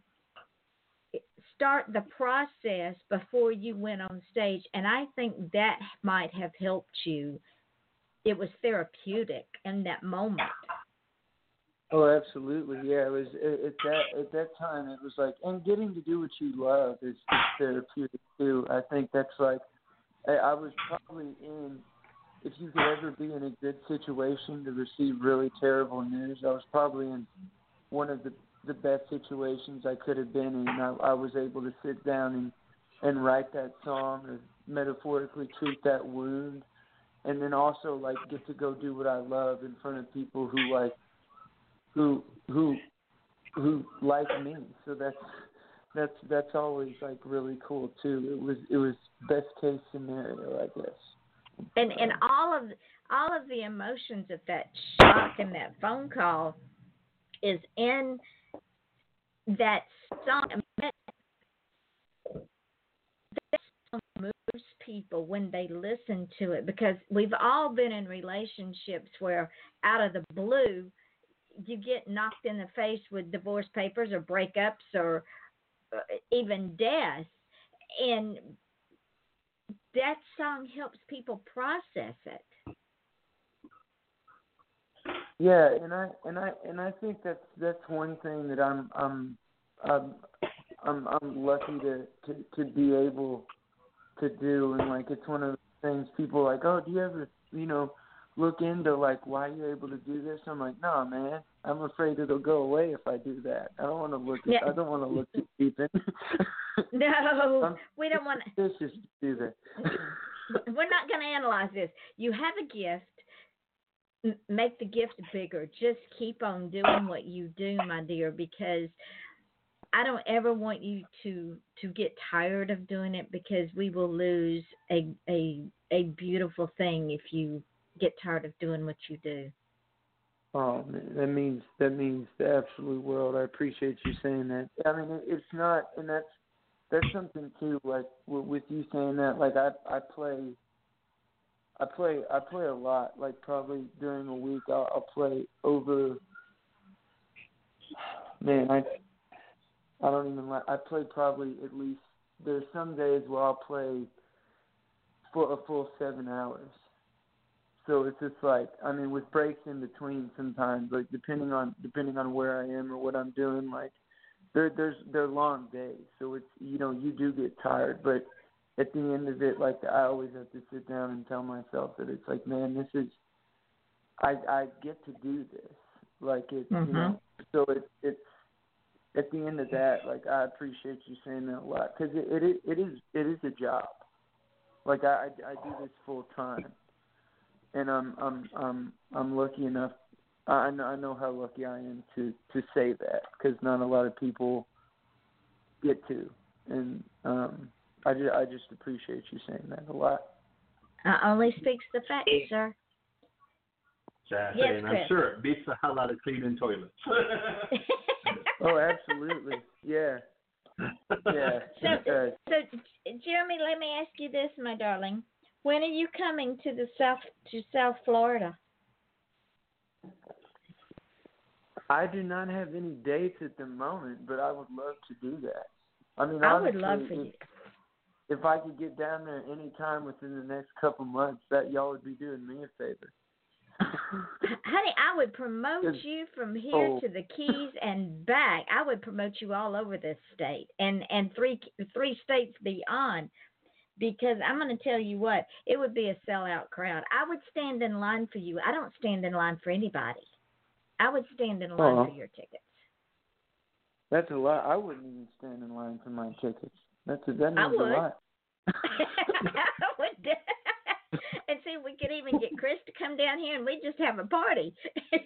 start the process before you went on stage and i think that might have helped you it was therapeutic in that moment Oh, absolutely. Yeah, it was at at that at that time. It was like, and getting to do what you love is, is therapeutic too. I think that's like, I, I was probably in. If you could ever be in a good situation to receive really terrible news, I was probably in one of the the best situations I could have been in. I, I was able to sit down and and write that song or metaphorically treat that wound, and then also like get to go do what I love in front of people who like who who who like me. So that's that's that's always like really cool too. It was it was best case scenario, I guess. and and all of all of the emotions of that shock and that phone call is in that song. That song moves people when they listen to it because we've all been in relationships where out of the blue you get knocked in the face with divorce papers or breakups or uh, even death and that song helps people process it Yeah, and I and I and I think that's that's one thing that I'm I'm I'm I'm, I'm lucky to, to to be able to do, and like it's one of the things people are like, oh, do you ever you know look into like why you're able to do this? I'm like, no, man, I'm afraid it'll go away if I do that. I don't want to look. Yeah. I don't want to look too deep in. no I'm we don't want to suspicious to do that. we're not going to analyze this you have a gift make the gift bigger just keep on doing what you do my dear because i don't ever want you to to get tired of doing it because we will lose a a a beautiful thing if you get tired of doing what you do Oh, that means that means the absolute world. I appreciate you saying that. I mean, it's not, and that's that's something too. Like with, you saying that, like I I play, I play I play a lot. Like probably during a week, I'll, I'll play over. Man, I I don't even like. I play probably at least. There's some days where I'll play for a full seven hours. So it's just like I mean, with breaks in between sometimes, like depending on depending on where I am or what I'm doing, like there there's they're long days. So it's you know you do get tired, but at the end of it, like I always have to sit down and tell myself that it's like, man, this is I I get to do this. Like it, you know. So it it's at the end of that, like I appreciate you saying that a lot because it, it is- it is it is a job. Like I I, I do this full time, and I'm I'm I'm I'm lucky enough. I know I know how lucky I am to to say that because not a lot of people get to, and um I just I just appreciate you saying that a lot. i only speaks the facts sir Exactly, Yes, and I'm sure it beats the hell out of cleaning toilets. Oh, absolutely, yeah, yeah. So, Uh, so Jeremy, let me ask you this, my darling. When are you coming to the south to South Florida? I do not have any dates at the moment, but I would love to do that. I mean, I would love honestly, for if- you. If I could get down there any time within the next couple months, that y'all would be doing me a favor. Honey, I would promote you from here Oh. to the Keys and back. I would promote you all over this state and and three three states beyond. Because I'm going to tell you what, it would be a sellout crowd. I would stand in line for you. I don't stand in line for anybody. I would stand in line Oh. for your tickets. That's a lot. I wouldn't even stand in line for my tickets. That's a, that I would. a lot. I would. and see, we could even get Chris to come down here, and we just have a party.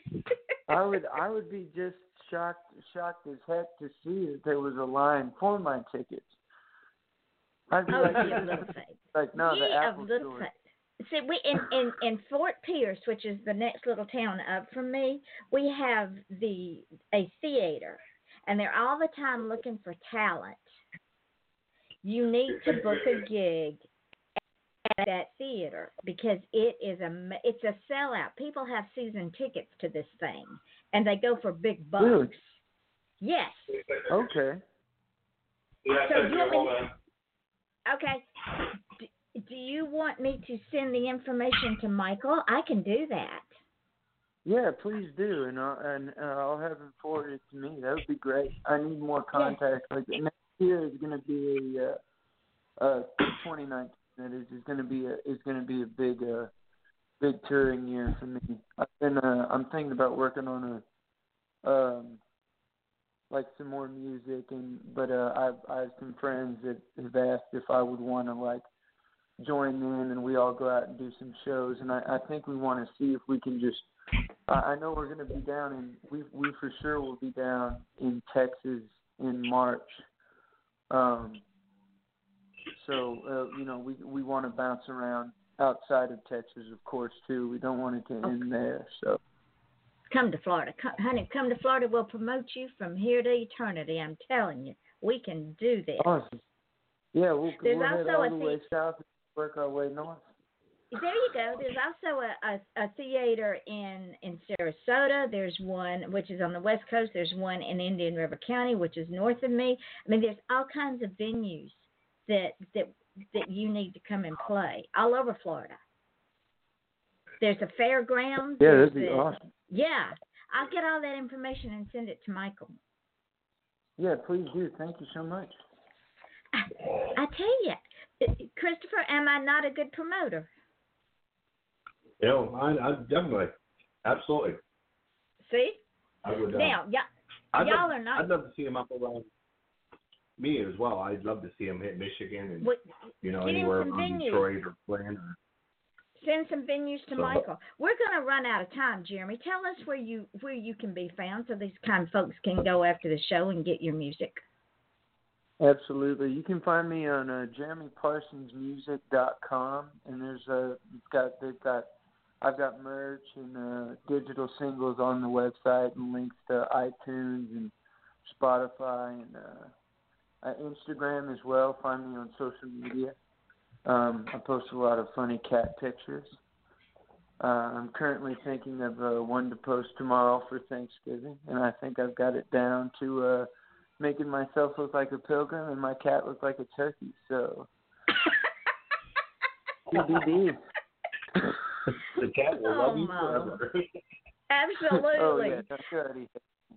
I would I would be just shocked shocked as heck to see that there was a line for my tickets. I'd be oh, like, ye of little faith. like no, the Apple store. See, we in, in in Fort Pierce, which is the next little town up from me, we have the a theater, and they're all the time looking for talent. You need to book a gig at that theater because it is a it's a sellout. People have season tickets to this thing, and they go for big bucks. Really? Yes. Okay. So do you want me? Okay. D- do you want me to send the information to Michael? I can do that. Yeah, please do, and I'll, and uh, I'll have him forwarded to me. That would be great. I need more contacts. Like next year is going to be a uh, uh 2019. That is is going to be a is going to be a big uh big touring year for me. I've been uh, I'm thinking about working on a um like some more music and but uh I've I have some friends that have asked if I would want to like join in and we all go out and do some shows and I I think we want to see if we can just I know we're going to be down in we we for sure will be down in Texas in March. Um so uh, you know we we want to bounce around outside of Texas of course too. We don't want it to end there. So Come to Florida, come, honey. Come to Florida. We'll promote you from here to eternity. I'm telling you, we can do this. awesome. Yeah, we'll There's we'll head all the way south and work our way north. There you go. There's also a, a, a theater in in Sarasota. There's one which is on the west coast. There's one in Indian River County, which is north of me. I mean, there's all kinds of venues that that that you need to come and play all over Florida. There's a fairgrounds. Yeah, that'd be the- awesome. Yeah, I'll get all that information and send it to Michael. Yeah, please do. Thank you so much. I tell you, Christopher, am I not a good promoter? You know, I, I definitely, absolutely. See? I would. Uh, Now, y'all, I'd y'all love, are not. I'd love to see him up around me as well. I'd love to see him hit Michigan and What- you know anywhere some around. Detroit or Flint or Send some venues to So- Michael. We're going to run out of time, Jeremy. Tell us where you where you can be found, so these kind folks can go after the show and get your music. Absolutely. You can find me on uh, JeremyParsonsMusic.com, and there's uh, it's got they've got I've got merch and uh, digital singles on the website and links to iTunes and Spotify and uh, uh, Instagram as well. Find me on social media. Um, I post a lot of funny cat pictures. Uh, I'm currently thinking of uh, one to post tomorrow for Thanksgiving, and I think I've got it down to uh, making myself look like a pilgrim and my cat look like a turkey. So, TBD. the cat will Oh, love you forever. Absolutely. oh yeah, that's already.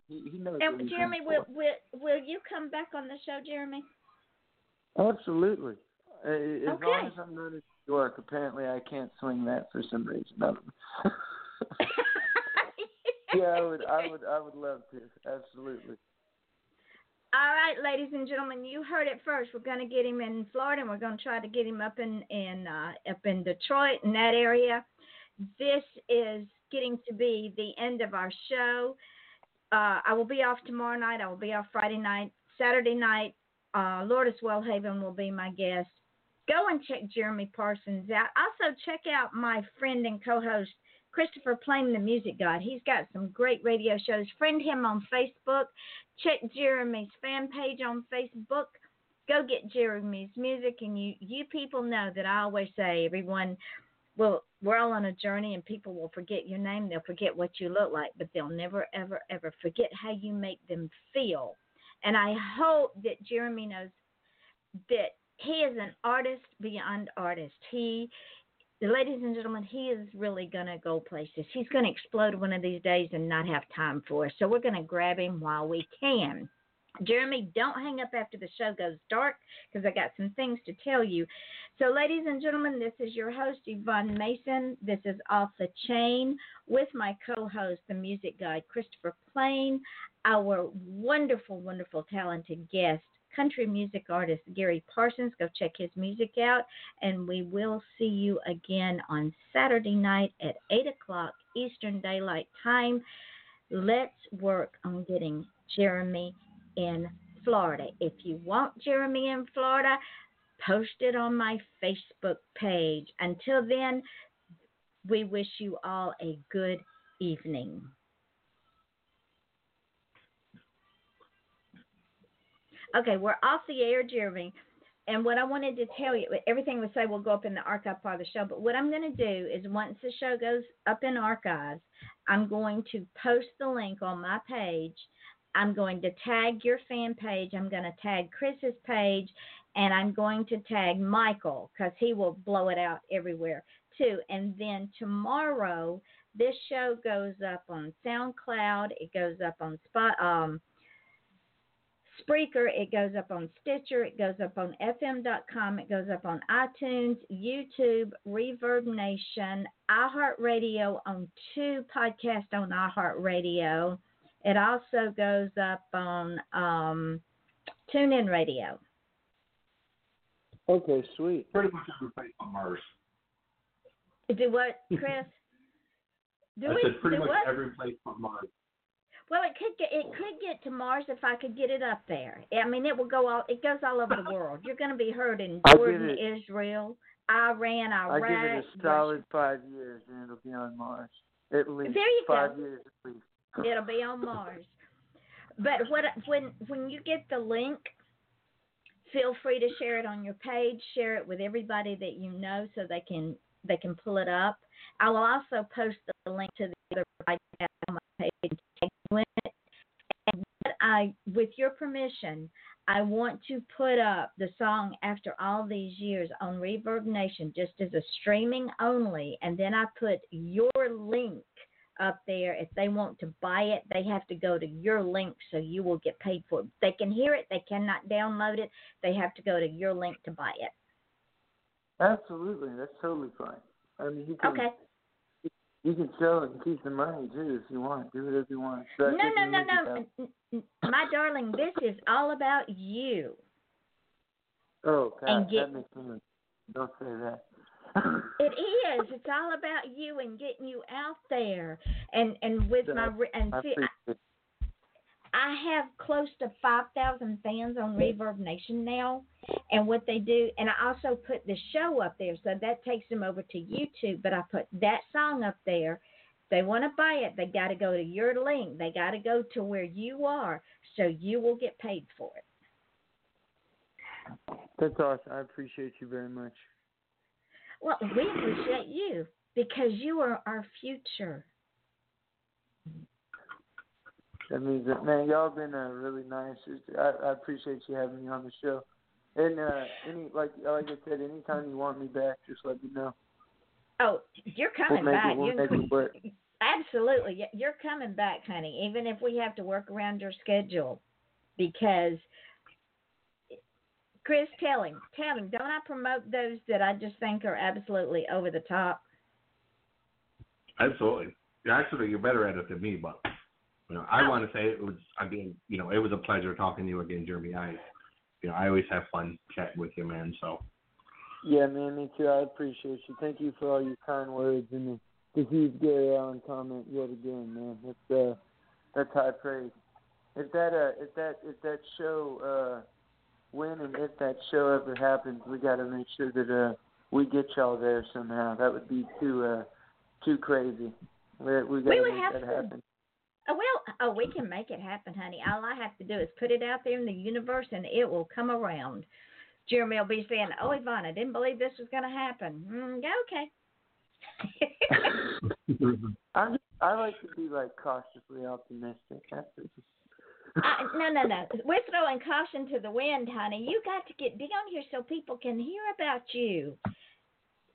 He, he knows. And Jeremy, will, will will you come back on the show, Jeremy? Absolutely. Uh, As Okay. long as I'm not in New York, apparently I can't swing that for some reason. I don't know. yeah, I would. I would. I would love to. Absolutely. All right, ladies and gentlemen, you heard it first. We're going to get him in Florida, and we're going to try to get him up in in uh, up in Detroit in that area. This is getting to be the end of our show. Uh, I will be off tomorrow night. I will be off Friday night, Saturday night. Uh, Lourdes Wellhaven will be my guest. Go and check Jeremy Parsons out. Also, check out my friend and co-host Christopher Plain, the Music God. He's got some great radio shows. Friend him on Facebook. Check Jeremy's fan page on Facebook. Go get Jeremy's music, and you you people know that I always say everyone well we're all on a journey, and people will forget your name. They'll forget what you look like, but they'll never ever ever forget how you make them feel. And I hope that Jeremy knows that he is an artist beyond artist. He ladies and gentlemen, he is really going to go places. He's going to explode one of these days and not have time for us. So we're going to grab him while we can. Jeremy, don't hang up after the show goes dark because I got some things to tell you. So, ladies and gentlemen, this is your host, Yvonne Mason. This is Off the Chain with my co host, the music guy, Christopher Plain, our wonderful, wonderful, talented guest, country music artist, Gary Parsons. Go check his music out. And we will see you again on Saturday night at 8 o'clock Eastern Daylight Time. Let's work on getting Jeremy in Florida. If you want Jeremy in Florida, post it on my Facebook page. Until then, we wish you all a good evening. Okay, we're off the air, Jeremy. And what I wanted to tell you, everything we say will go up in the archive part of the show. But what I'm going to do is once the show goes up in archives, I'm going to post the link on my page. I'm going to tag your fan page. I'm going to tag Chris's page. And I'm going to tag Michael because he will blow it out everywhere too. And then tomorrow, this show goes up on SoundCloud. It goes up on Spot. Um, Spreaker, it goes up on Stitcher, it goes up on FM.com, it goes up on iTunes, YouTube, Reverb Nation, iHeartRadio on two podcasts on iHeartRadio. It also goes up on um, TuneIn Radio. Okay, sweet. Pretty much every place on Mars. Do what, Chris? Do I we, said pretty do much what? every place on Mars. Well, it could get it could get to Mars if I could get it up there. I mean, it will go all it goes all over the world. You're going to be heard in Jordan, it- Israel, Iran, Iraq. I Iraq. give it a solid five years and it'll be on Mars. At least There you five go. years at least. It'll be on Mars. But what when when you get the link, feel free to share it on your page. Share it with everybody that you know so they can they can pull it up. I will also post the link to the other podcast on my page and. And I, with your permission, I want to put up the song after all these years on Reverb Nation just as a streaming only, and then I put your link up there. If they want to buy it, they have to go to your link so you will get paid for it. They can hear it, they cannot download it. They have to go to your link to buy it. Absolutely, that's totally fine. I mean, you can Okay. you can sell it and keep the money too if you want. Do whatever you want. No, no, no, no. out. N- n- My darling, this is all about you. Oh God, and get- that makes me. Don't say that. It is. It's all about you and getting you out there. And and with my re- and I see, it. I have close to 5,000 fans on Reverb Nation now. And what they do, and I also put the show up there, so that takes them over to YouTube. But I put that song up there. They want to buy it, they got to go to your link. They got to go to where you are, so you will get paid for it. That's awesome. I appreciate you very much. Well, we appreciate you because you are our future. That means that man, y'all been uh, really nice. I, I appreciate you having me on the show. And uh, any like like I said, anytime you want me back, just let me know. Oh, you're coming we'll back. We'll You- make it work. Absolutely. You're coming back, honey, even if we have to work around your schedule. Because, Chris, tell him, tell him, don't I promote those that I just think are absolutely over the top? Absolutely. Actually, you're better at it than me, but you know, I Oh. want to say it was again, you know, it was a pleasure talking to you again, Jeremy. I, you know, I always have fun chatting with you, man. So Yeah, man, me too. I appreciate you. Thank you for all your kind words and the, the huge Gary Allan comment yet again, man. That's uh, that's high praise. If that uh, if that if that show uh, when and if that show ever happens, we got to make sure that uh, we get y'all there somehow. That would be too uh, too crazy. We we got We to would make have that to. happen. Oh, well, oh, we can make it happen, honey. All I have to do is put it out there in the universe and it will come around. Jeremy will be saying, Oh, Yvonne, I didn't believe this was going to happen. Mm, okay. I I like to be like cautiously optimistic. That's it. Uh, no, no, no. We're throwing caution to the wind, honey. You got to get down here so people can hear about you.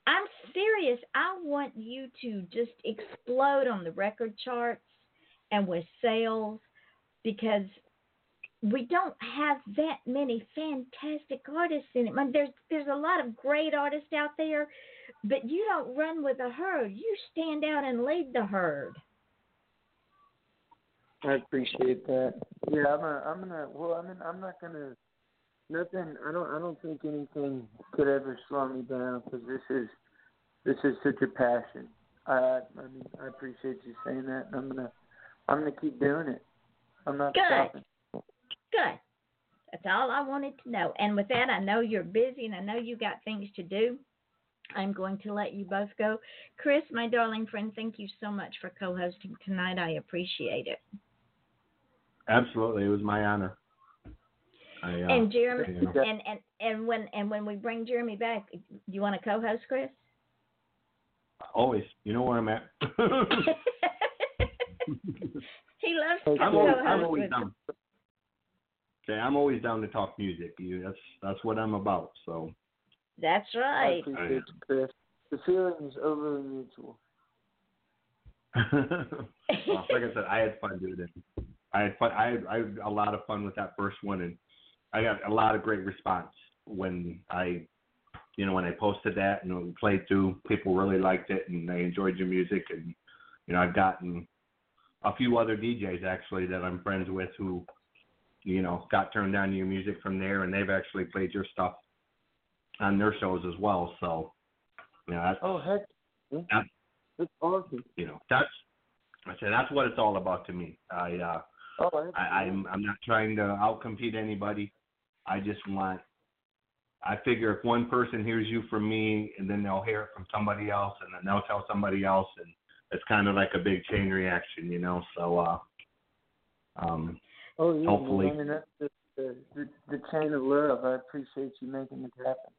I'm serious. I want you to just explode on the record charts and with sales because we don't have that many fantastic artists in it. I mean, there's there's a lot of great artists out there, but you don't run with the herd. You stand out and lead the herd. I appreciate that. Yeah, I'm a, I'm gonna. Well, I mean, I'm not gonna. Nothing. I don't. I don't think anything could ever slow me down because this is, this is such a passion. I. I mean, I appreciate you saying that. And I'm gonna. I'm gonna keep doing it. I'm not Good. stopping. Good. That's all I wanted to know. And with that, I know you're busy and I know you got things to do. I'm going to let you both go. Chris, my darling friend, thank you so much for co hosting tonight. I appreciate it. Absolutely, it was my honor. I, uh, and Jeremy you know, and, and, and when and when we bring Jeremy back, do you want to co host Chris? always, you know where I'm at. He loves to I'm co always, host I'm always with down. Okay, I'm always down to talk music. You, that's that's what I'm about. So That's I right. appreciate you, Chris. The feeling is overly mutual. well, like I said, I had fun doing it. I had fun. I I had a lot of fun with that first one, and I got a lot of great response when I, you know, when I posted that and played through. People really liked it, and they enjoyed your music. And you know, I've gotten a few other DJs actually that I'm friends with who, you know, got turned on to your music from there, and they've actually played your stuff on their shows as well. So, you know, that's Oh heck, that's that's awesome. you know that's I said that's what it's all about to me. I uh Oh, I, I'm I'm not trying to outcompete anybody. I just want I figure if one person hears you from me and then they'll hear it from somebody else and then they'll tell somebody else and it's kind of like a big chain reaction, you know. So uh um Oh yeah, Hopefully. man. I mean, that's just the, the the chain of love. I appreciate you making it happen.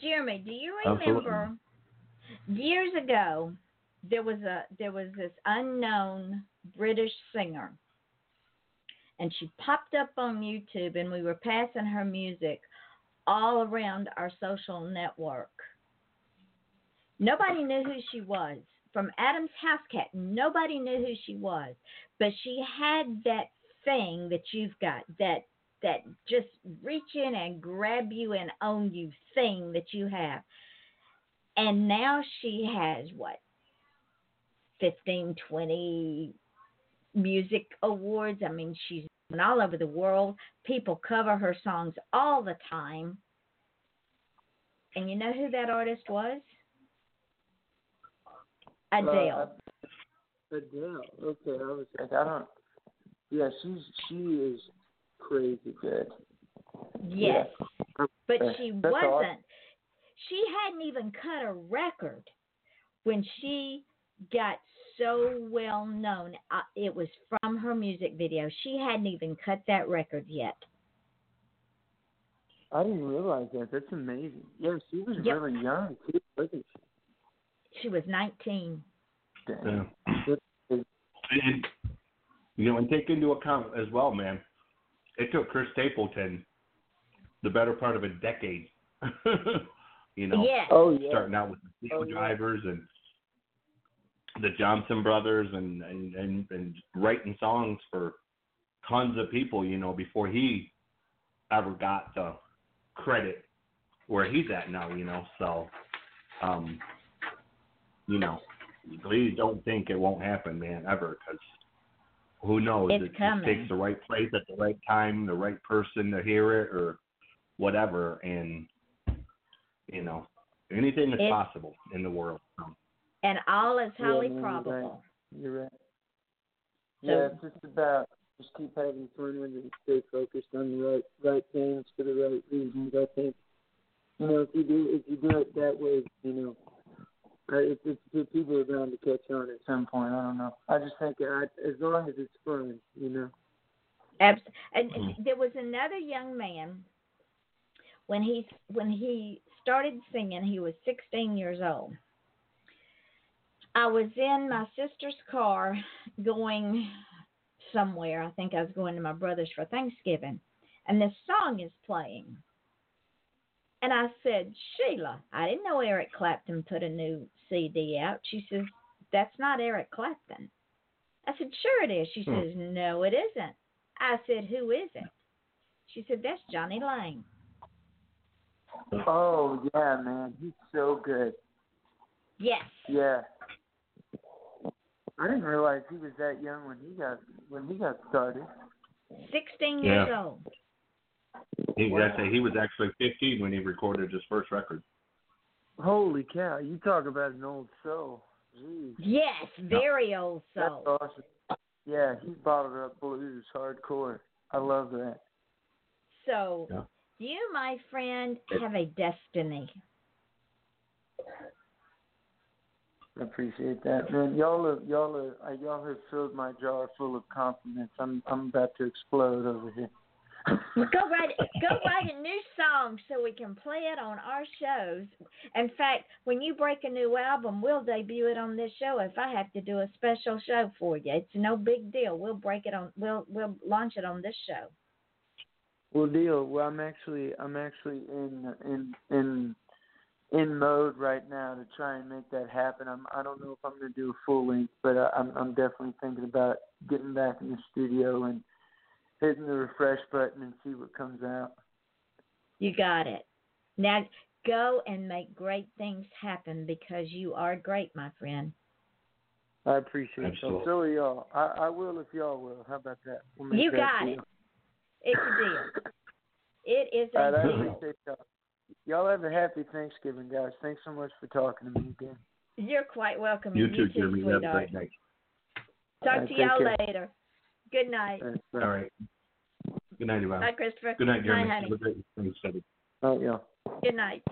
Jeremy, do you Absolutely. remember years ago there was a there was this unknown British singer and she popped up on YouTube and we were passing her music all around our social network. Nobody knew who she was. From Adam's House Cat, nobody knew who she was. But she had that thing that you've got, that that just reach in and grab you and own you thing that you have. And now she has what? 15, 20 music awards. I mean, she's all over the world. People cover her songs all the time. And you know who that artist was? Adele. Uh, Adele. Okay, I was I don't. Yeah, she's she is crazy good. yes. Yeah. But Uh, she that's wasn't. awesome. She hadn't even cut a record when she got so well known. Uh, it was from her music video. She hadn't even cut that record yet. I didn't realize that. That's amazing. Yeah, she was Yep. really young too, wasn't she? She was 19. Dang. yeah. and you know, and take into account as well, man. It took Chris Stapleton the better part of a decade. you know, Yes. Oh yeah. starting out with the Steel Oh, yeah. Drivers and the Jompson brothers and, and and and writing songs for tons of people, you know, before he ever got the credit where he's at now, you know. So, um, you know, please don't think it won't happen, man, ever, because who knows? It's it just coming. takes the right place at the right time, the right person to hear it, or whatever, and you know, anything is It's- possible in the world. Um, And all is Yeah, highly man, you're right. probable. You're right. So- yeah, it's just about just keep having fun with it and stay focused on the right right things for the right reasons. I think you know if you do if you do it that way, you know, it's it's the people are bound to catch on at some point. I don't know. I just think I, as long as it's fun, you know. Abs- and Mhm. there was another young man when he when he started singing. He was 16 years old. I was in my sister's car going somewhere. I think I was going to my brother's for Thanksgiving, and this song is playing. And I said, Sheila, I didn't know Eric Clapton put a new CD out. She says, That's not Eric Clapton. I said, Sure it is. She Hmm. says, No, it isn't. I said, Who is it? She said, That's Jonny Lang. Oh yeah, man, he's so good. Yes. Yeah. I didn't realize he was that young when he got when he got started. 16 years Yeah. old. He, that's it. he was actually 15 when he recorded his first record. Holy cow! You talk about an old soul. Jeez. Yes, very old That's soul. awesome. Yeah, he bottled up blues hardcore. I love that. So, Yeah. you, my friend, have a destiny. I appreciate that, man. Y'all are y'all are uh, y'all have filled my jar full of compliments. I'm I'm about to explode over here. Go write go write a new song so we can play it on our shows. In fact, when you break a new album, we'll debut it on this show. If I have to do a special show for you, it's no big deal. We'll break it on. We'll we'll launch it on this show. Well, deal. Well, I'm actually I'm actually in in in in mode right now to try and make that happen. I'm I don't know if I'm going to do a full length, but I, I'm I'm definitely thinking about getting back in the studio and hitting the refresh button and see what comes out. You got it. Now go and make great things happen because you are great, my friend. I appreciate y'all. So are y'all. I, I will if y'all will. How about that? We'll make You that got deal. it. It's a deal. It is All a right, I deal. Appreciate y'all. Y'all have a happy Thanksgiving, guys. Thanks so much for talking to me again. You're quite welcome. You too, too, Jeremy. Have a sweetheart. great night. Talk All right, to y'all care. later. Good night. All right. All right. Good night, Yvonne. Bye, Christopher. Good night, Jeremy. Bye, Have honey. a great Thanksgiving. All right, y'all. Good night.